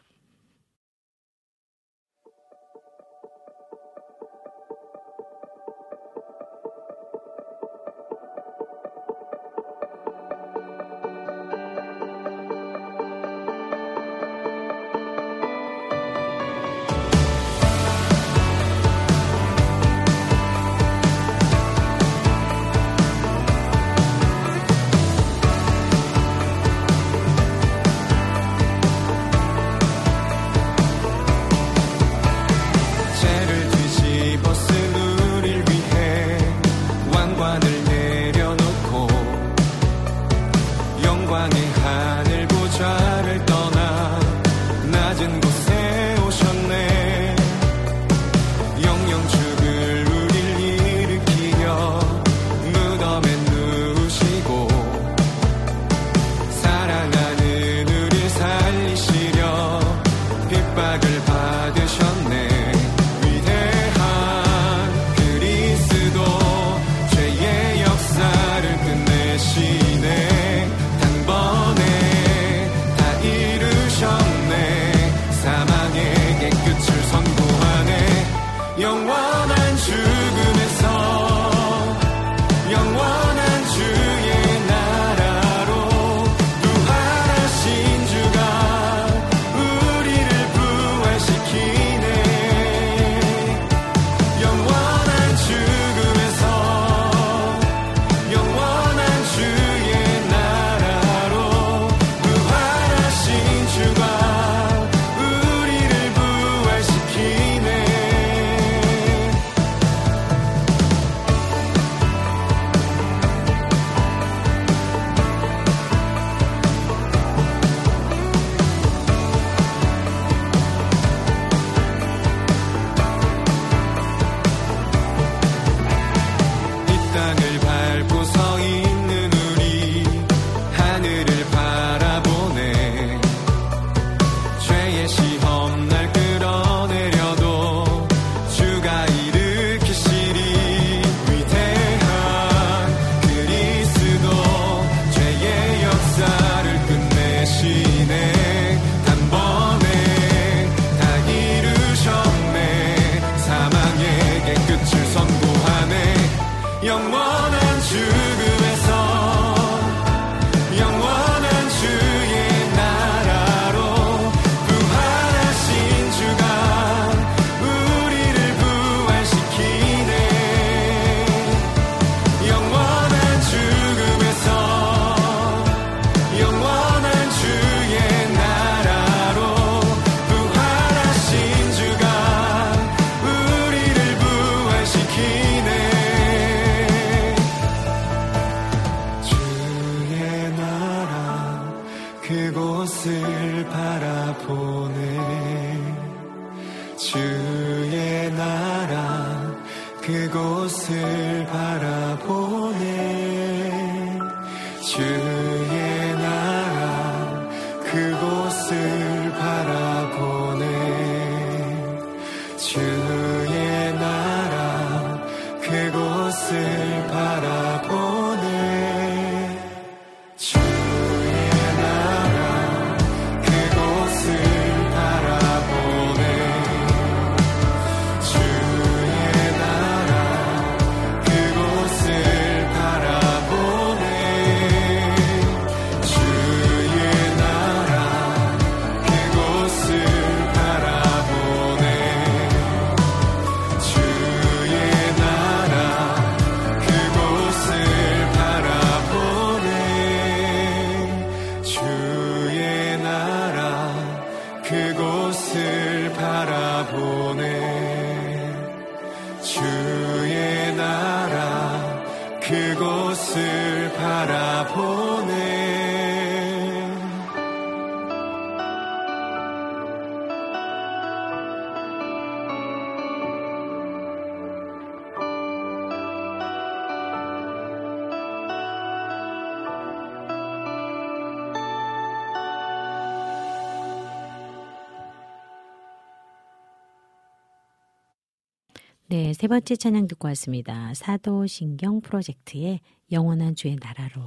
세 번째 찬양 듣고 왔습니다. 사도신경 프로젝트의 영원한 주의 나라로.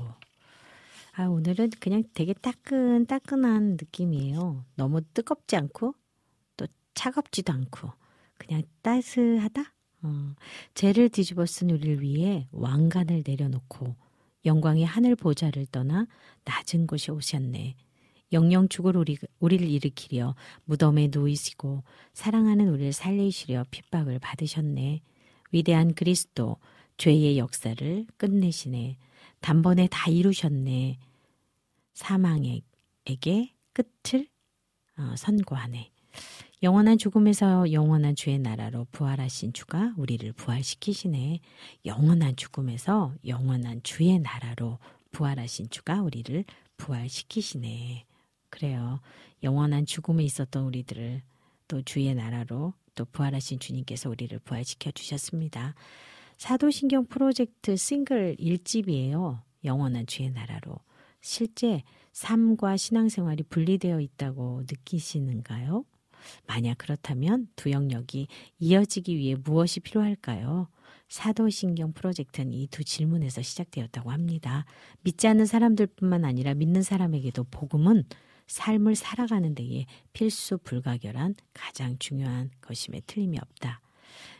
아, 오늘은 그냥 되게 따끈따끈한 느낌이에요. 너무 뜨겁지 않고 또 차갑지도 않고 그냥 따스하다? 어, 죄를 뒤집어 쓴 우리를 위해 왕관을 내려놓고 영광의 하늘 보좌를 떠나 낮은 곳에 오셨네. 영영 죽을 우리, 우리를 일으키려 무덤에 누이시고 사랑하는 우리를 살리시려 핍박을 받으셨네. 위대한 그리스도 죄의 역사를 끝내시네. 단번에 다 이루셨네. 사망에게 끝을 어, 선고하네. 영원한 죽음에서 영원한 주의 나라로 부활하신 주가 우리를 부활시키시네. 영원한 죽음에서 영원한 주의 나라로 부활하신 주가 우리를 부활시키시네. 그래요. 영원한 죽음에 있었던 우리들을 또 주의 나라로 또 부활하신 주님께서 우리를 부활시켜 주셨습니다. 사도신경 프로젝트 싱글 1집이에요. 영원한 주의 나라로. 실제 삶과 신앙생활이 분리되어 있다고 느끼시는가요? 만약 그렇다면 두 영역이 이어지기 위해 무엇이 필요할까요? 사도신경 프로젝트는 이 두 질문에서 시작되었다고 합니다. 믿지 않는 사람들뿐만 아니라 믿는 사람에게도 복음은 삶을 살아가는 데에 필수 불가결한 가장 중요한 것임에 틀림이 없다.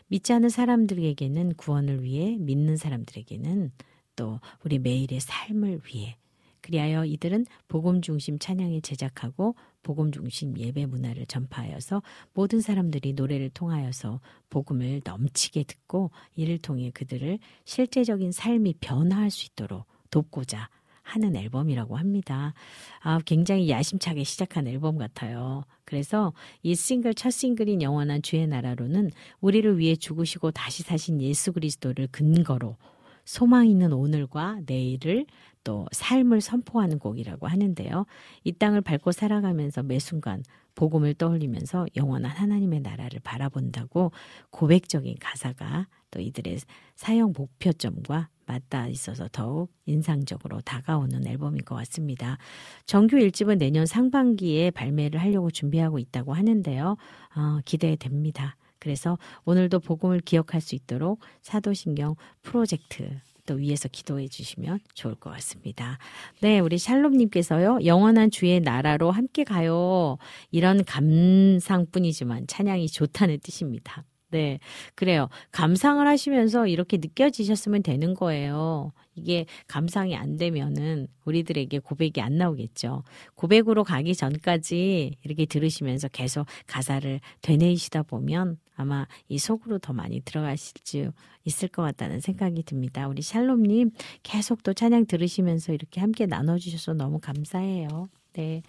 믿지 않는 사람들에게는 구원을 위해 믿는 사람들에게는 또 우리 매일의 삶을 위해 그리하여 이들은 복음 중심 찬양에 제작하고 복음 중심 예배 문화를 전파하여서 모든 사람들이 노래를 통하여서 복음을 넘치게 듣고 이를 통해 그들을 실제적인 삶이 변화할 수 있도록 돕고자 하는 앨범이라고 합니다. 아, 굉장히 야심차게 시작한 앨범 같아요. 그래서 이 싱글, 첫 싱글인 영원한 주의 나라로는 우리를 위해 죽으시고 다시 사신 예수 그리스도를 근거로 소망 있는 오늘과 내일을 또 삶을 선포하는 곡이라고 하는데요. 이 땅을 밟고 살아가면서 매 순간 복음을 떠올리면서 영원한 하나님의 나라를 바라본다고 고백적인 가사가 또 이들의 사용 목표점과 맞닿아 있어서 더욱 인상적으로 다가오는 앨범일 것 같습니다. 정규 1집은 내년 상반기에 발매를 하려고 준비하고 있다고 하는데요. 어, 기대됩니다. 그래서 오늘도 복음을 기억할 수 있도록 사도신경 프로젝트 또 위에서 기도해 주시면 좋을 것 같습니다. 네, 우리 샬롬님께서요, 영원한 주의 나라로 함께 가요. 이런 감상뿐이지만 찬양이 좋다는 뜻입니다. 네. 그래요. 감상을 하시면서 이렇게 느껴지셨으면 되는 거예요. 이게 감상이 안 되면은 우리들에게 고백이 안 나오겠죠. 고백으로 가기 전까지 이렇게 들으시면서 계속 가사를 되뇌이시다 보면 아마 이 속으로 더 많이 들어가실 수 있을 것 같다는 생각이 듭니다. 우리 샬롬님 계속 또 찬양 들으시면서 이렇게 함께 나눠주셔서 너무 감사해요. 네.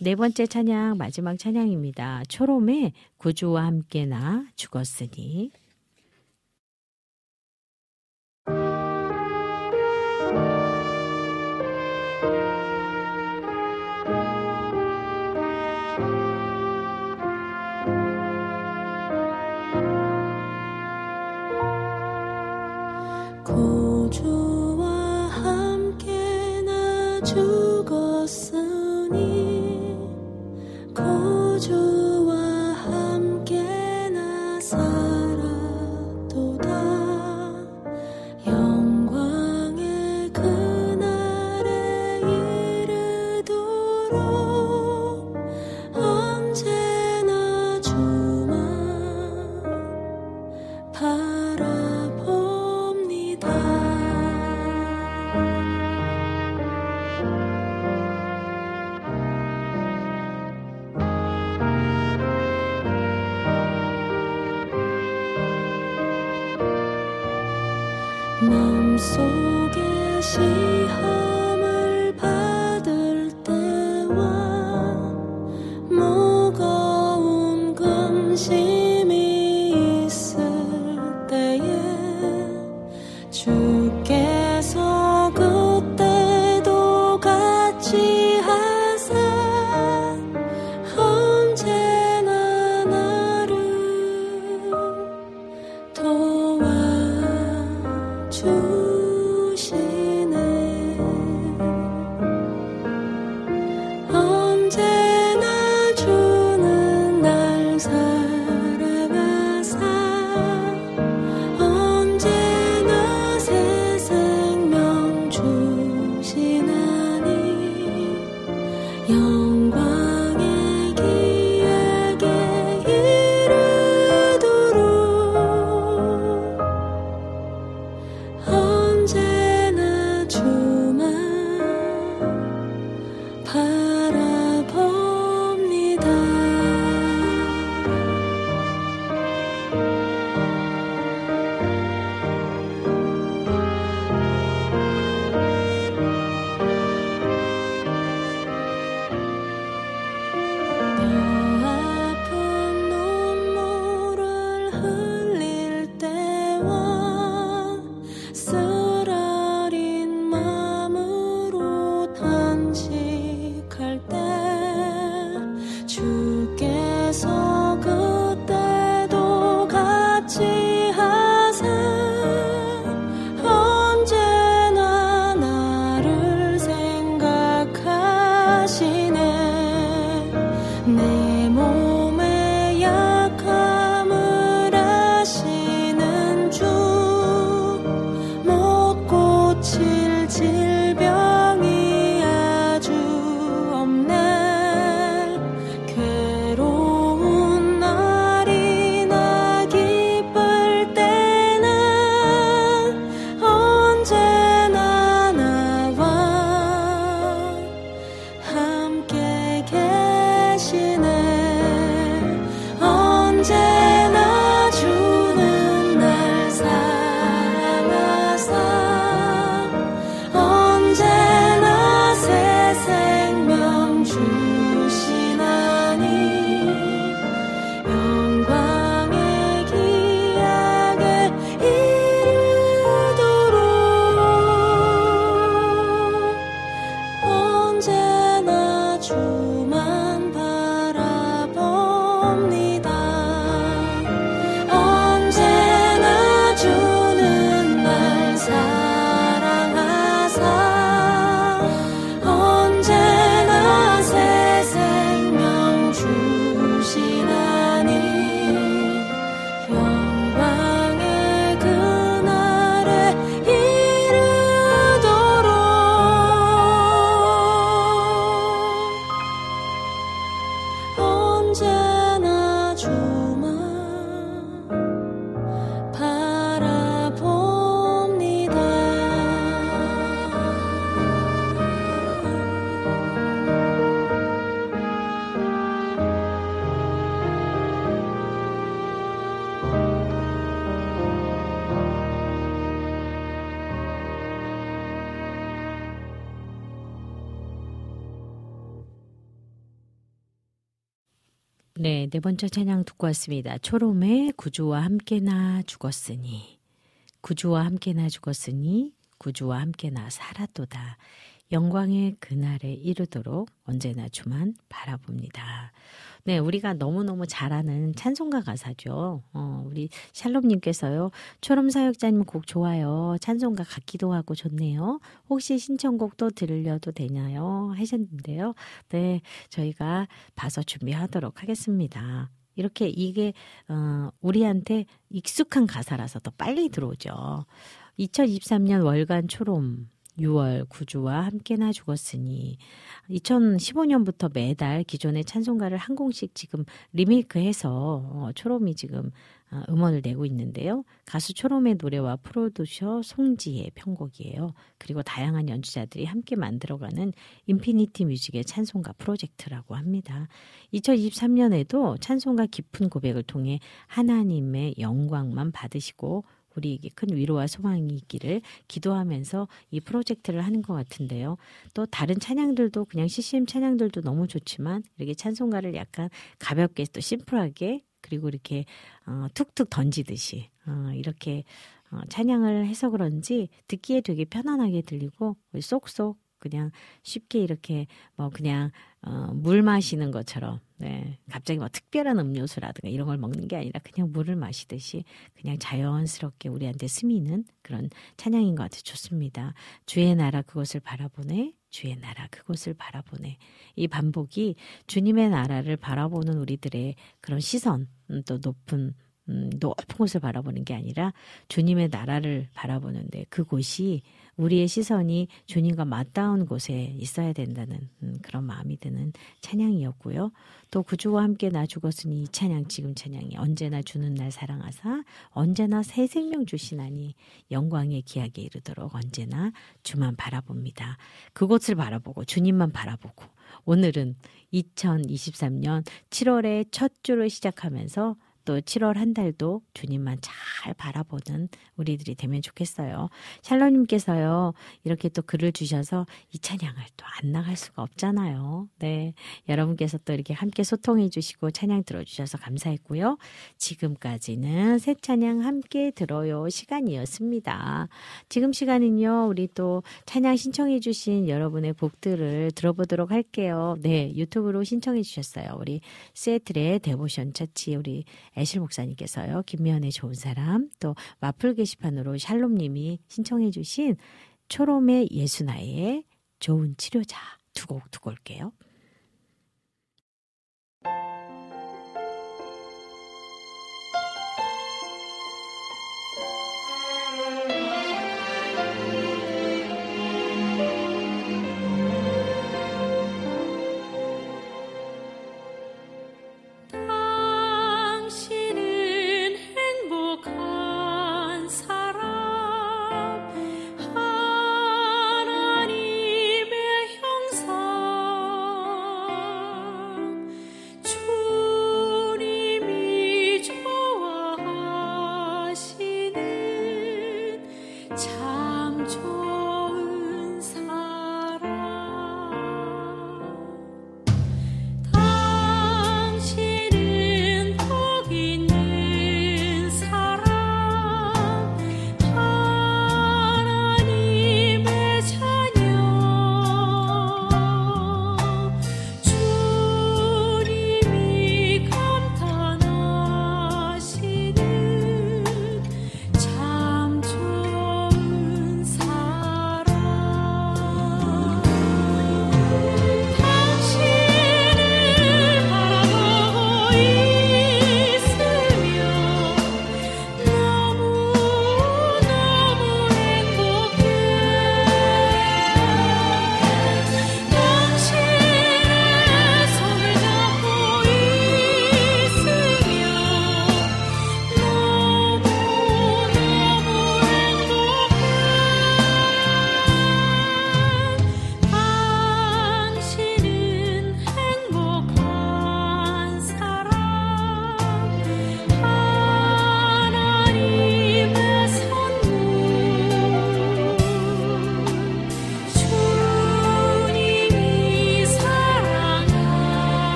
네 번째 찬양, 마지막 찬양입니다. 초롬의 구주와 함께 나 죽었으니. 네, 네 번째 찬양 듣고 왔습니다. 초롬의 구주와 함께나 죽었으니, 구주와 함께나 죽었으니, 구주와 함께나 살았도다. 영광의 그날에 이르도록 언제나 주만 바라봅니다. 네, 우리가 너무너무 잘 아는 찬송가 가사죠. 어, 우리 샬롬님께서요, 초롬사역자님 곡 좋아요. 찬송가 같기도 하고 좋네요. 혹시 신청곡도 들려도 되나요? 하셨는데요. 네, 저희가 봐서 준비하도록 하겠습니다. 이렇게 이게, 어, 우리한테 익숙한 가사라서 더 빨리 들어오죠. 2023년 월간 초롬 6월 구주와 함께나 죽었으니 2015년부터 매달 기존의 찬송가를 한 곡씩 지금 리메이크해서 어, 초롬이 지금 어, 음원을 내고 있는데요. 가수 초롬의 노래와 프로듀서 송지의 편곡이에요. 그리고 다양한 연주자들이 함께 만들어가는 Infinity Music의 찬송가 프로젝트라고 합니다. 2023년에도 찬송가 깊은 고백을 통해 하나님의 영광만 받으시고 우리에게 큰 위로와 소망이 있기를 기도하면서 이 프로젝트를 하는 것 같은데요. 또 다른 찬양들도 그냥 CCM 찬양들도 너무 좋지만 이렇게 찬송가를 약간 가볍게 또 심플하게 그리고 이렇게 어, 툭툭 던지듯이 어, 이렇게 어, 찬양을 해서 그런지 듣기에 되게 편안하게 들리고 쏙쏙 그냥 쉽게 이렇게 뭐 그냥 어, 물 마시는 것처럼 네 갑자기 뭐 특별한 음료수라든가 이런 걸 먹는 게 아니라 그냥 물을 마시듯이 그냥 자연스럽게 우리한테 스미는 그런 찬양인 것 같아 좋습니다. 주의 나라 그것을 바라보네. 주의 나라 그곳을 바라보네. 이 반복이 주님의 나라를 바라보는 우리들의 그런 시선, 음, 또 높은 음, 높은 곳을 바라보는 게 아니라 주님의 나라를 바라보는데 그곳이 우리의 시선이 주님과 맞닿은 곳에 있어야 된다는 음, 그런 마음이 드는 찬양이었고요. 또 구주와 함께 나 죽었으니 이 찬양 지금 찬양이 언제나 주는 날 사랑하사 언제나 새 생명 주시나니 영광의 기약에 이르도록 언제나 주만 바라봅니다. 그곳을 바라보고 주님만 바라보고 오늘은 2023년 7월의 첫 주를 시작하면서 또 7월 한 달도 주님만 잘 바라보는 우리들이 되면 좋겠어요. 샬로님께서요, 이렇게 또 글을 주셔서 이 찬양을 또 안 나갈 수가 없잖아요. 네. 여러분께서 또 이렇게 함께 소통해 주시고 찬양 들어주셔서 감사했고요. 지금까지는 새 찬양 함께 들어요 시간이었습니다. 지금 시간은요, 우리 또 찬양 신청해 주신 여러분의 곡들을 들어보도록 할게요. 네. 유튜브로 신청해 주셨어요. 우리 세틀의 데보션 처치 우리 애실 목사님께서요. 김미연의 좋은 사람 또 와플 게시판으로 샬롬님이 신청해 주신 초롬의 예수나의 좋은 치료자 두곡 두고 올게요.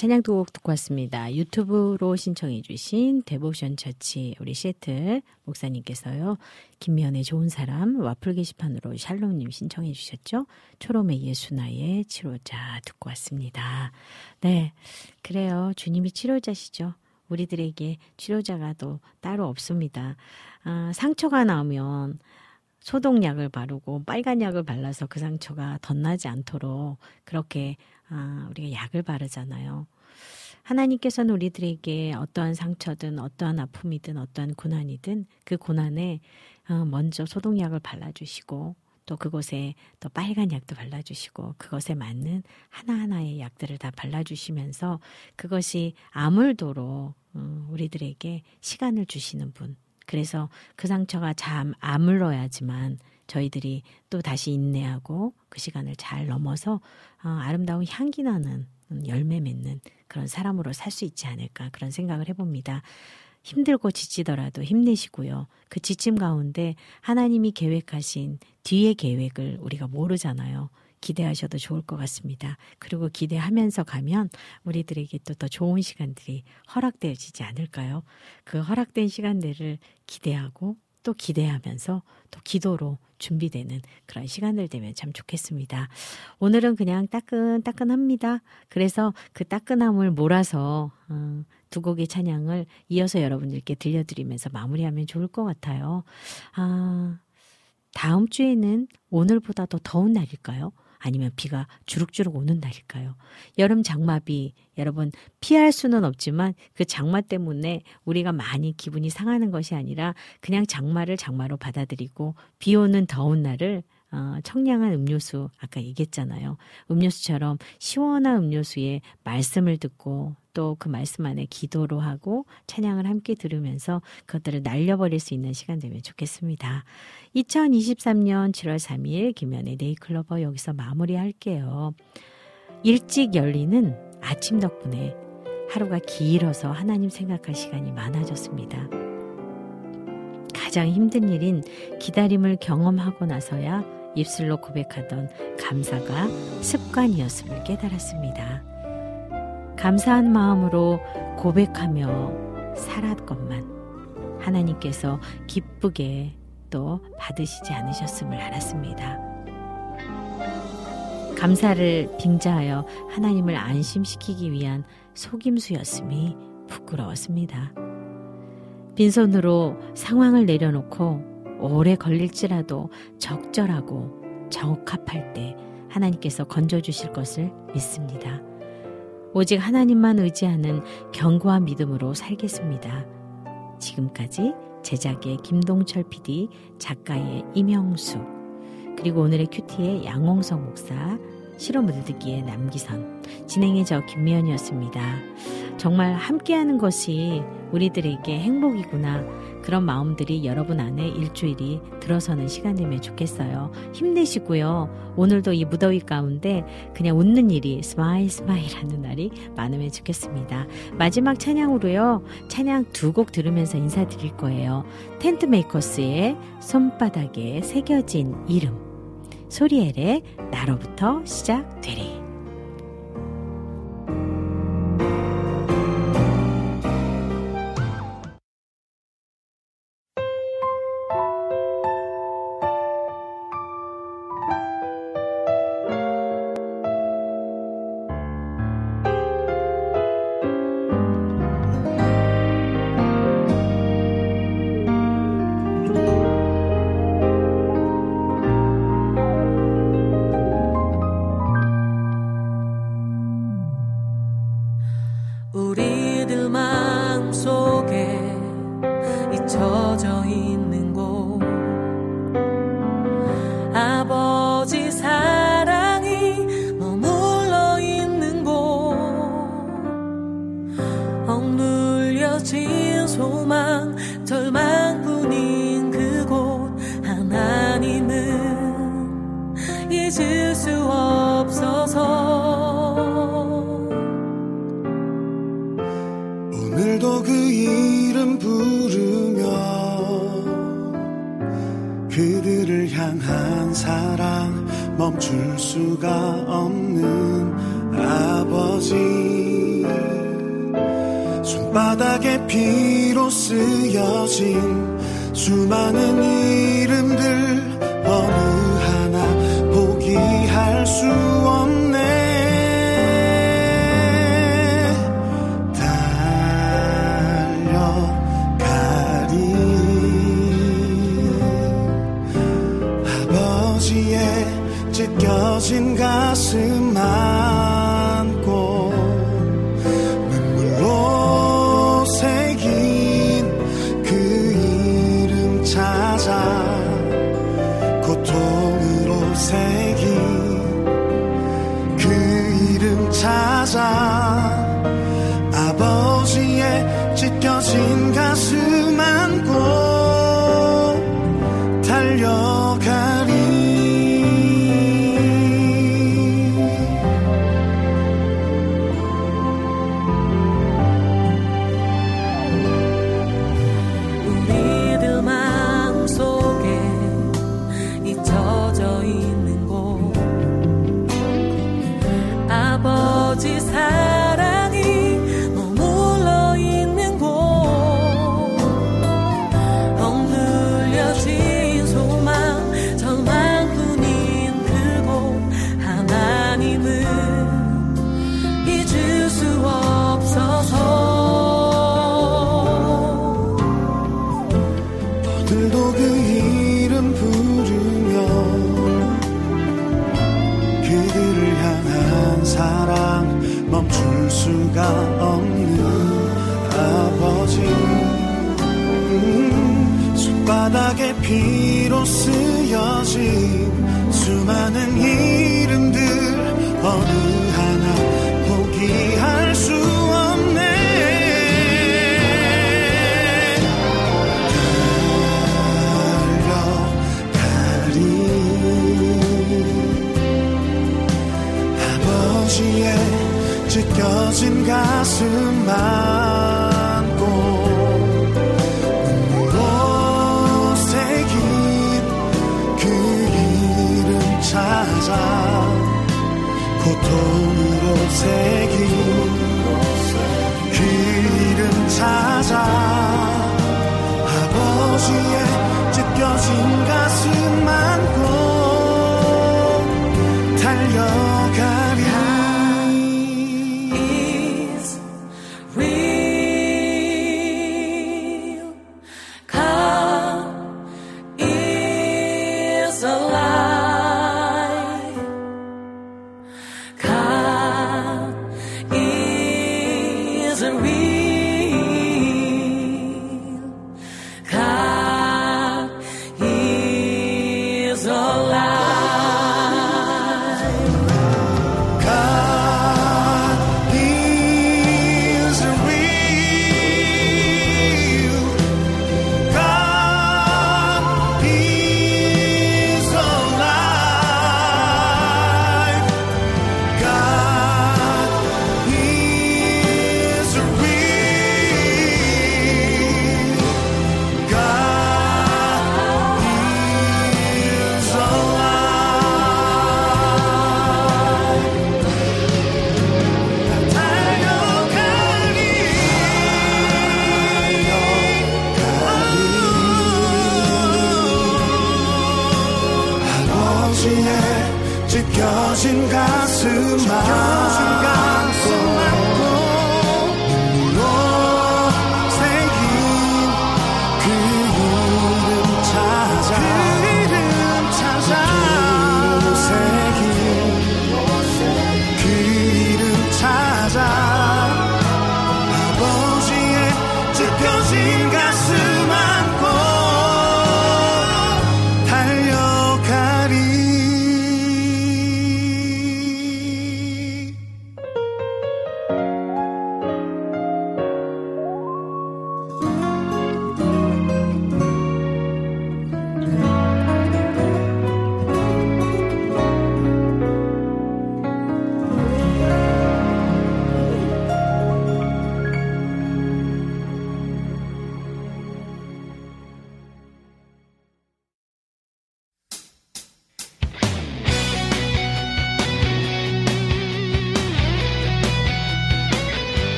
찬양 두곡 듣고 왔습니다. 유튜브로 신청해 주신 데보션 처치 우리 시애틀 목사님께서요. 김미연의 좋은 사람 와플 게시판으로 샬롬님 신청해 주셨죠. 초롬의 예수나의 치료자 듣고 왔습니다. 네, 그래요. 주님이 치료자시죠. 우리들에게 치료자가 또 따로 없습니다. 아, 상처가 나오면 소독약을 바르고 빨간 약을 발라서 그 상처가 덧나지 않도록 그렇게 아, 우리가 약을 바르잖아요. 하나님께서는 우리들에게 어떠한 상처든 어떠한 아픔이든 어떠한 고난이든 그 고난에 어, 먼저 소독약을 발라주시고 또 그곳에 또 빨간 약도 발라주시고 그것에 맞는 하나하나의 약들을 다 발라주시면서 그것이 아물도록 어, 우리들에게 시간을 주시는 분. 그래서 그 상처가 참 아물러야지만 저희들이 또 다시 인내하고 그 시간을 잘 넘어서 어, 아름다운 향기 나는 열매 맺는 그런 사람으로 살 수 있지 않을까 그런 생각을 해봅니다. 힘들고 지치더라도 힘내시고요. 그 지침 가운데 하나님이 계획하신 뒤의 계획을 우리가 모르잖아요. 기대하셔도 좋을 것 같습니다. 그리고 기대하면서 가면 우리들에게 또 더 좋은 시간들이 허락되어지지 않을까요? 그 허락된 시간들을 기대하고 또 기대하면서 또 기도로 준비되는 그런 시간들 되면 참 좋겠습니다. 오늘은 그냥 따끈따끈합니다. 그래서 그 따끈함을 몰아서 어, 두 곡의 찬양을 이어서 여러분들께 들려드리면서 마무리하면 좋을 것 같아요. 아, 다음 주에는 오늘보다 더 더운 날일까요? 아니면 비가 주룩주룩 오는 날일까요? 여름 장마비 여러분 피할 수는 없지만 그 장마 때문에 우리가 많이 기분이 상하는 것이 아니라 그냥 장마를 장마로 받아들이고 비 오는 더운 날을 어, 청량한 음료수 아까 얘기했잖아요. 음료수처럼 시원한 음료수에 말씀을 듣고 또 그 말씀 안에 기도로 하고 찬양을 함께 들으면서 그것들을 날려버릴 수 있는 시간 되면 좋겠습니다. 2023년 7월 3일 김현의 네이클로버 여기서 마무리할게요. 일찍 열리는 아침 덕분에 하루가 길어서 하나님 생각할 시간이 많아졌습니다. 가장 힘든 일인 기다림을 경험하고 나서야 입술로 고백하던 감사가 습관이었음을 깨달았습니다. 감사한 마음으로 고백하며 살았건만 하나님께서 기쁘게 또 받으시지 않으셨음을 알았습니다. 감사를 빙자하여 하나님을 안심시키기 위한 속임수였음이 부끄러웠습니다. 빈손으로 상황을 내려놓고 오래 걸릴지라도 적절하고 적합할 때 하나님께서 건져주실 것을 믿습니다. 오직 하나님만 의지하는 견고한 믿음으로 살겠습니다. 지금까지 제작의 김동철 PD, 작가의 이명수, 그리고 오늘의 QT의 양홍성 목사, 실험 물듣기의 남기선, 진행의 저 김미현이었습니다. 정말 함께하는 것이 우리들에게 행복이구나. 그런 마음들이 여러분 안에 일주일이 들어서는 시간이면 좋겠어요. 힘내시고요. 오늘도 이 무더위 가운데 그냥 웃는 일이 smile smile 하는 날이 많으면 좋겠습니다. 마지막 찬양으로요. 찬양 두 곡 들으면서 인사드릴 거예요. 텐트 메이커스의 손바닥에 새겨진 이름. 소리엘의 나로부터 시작되리.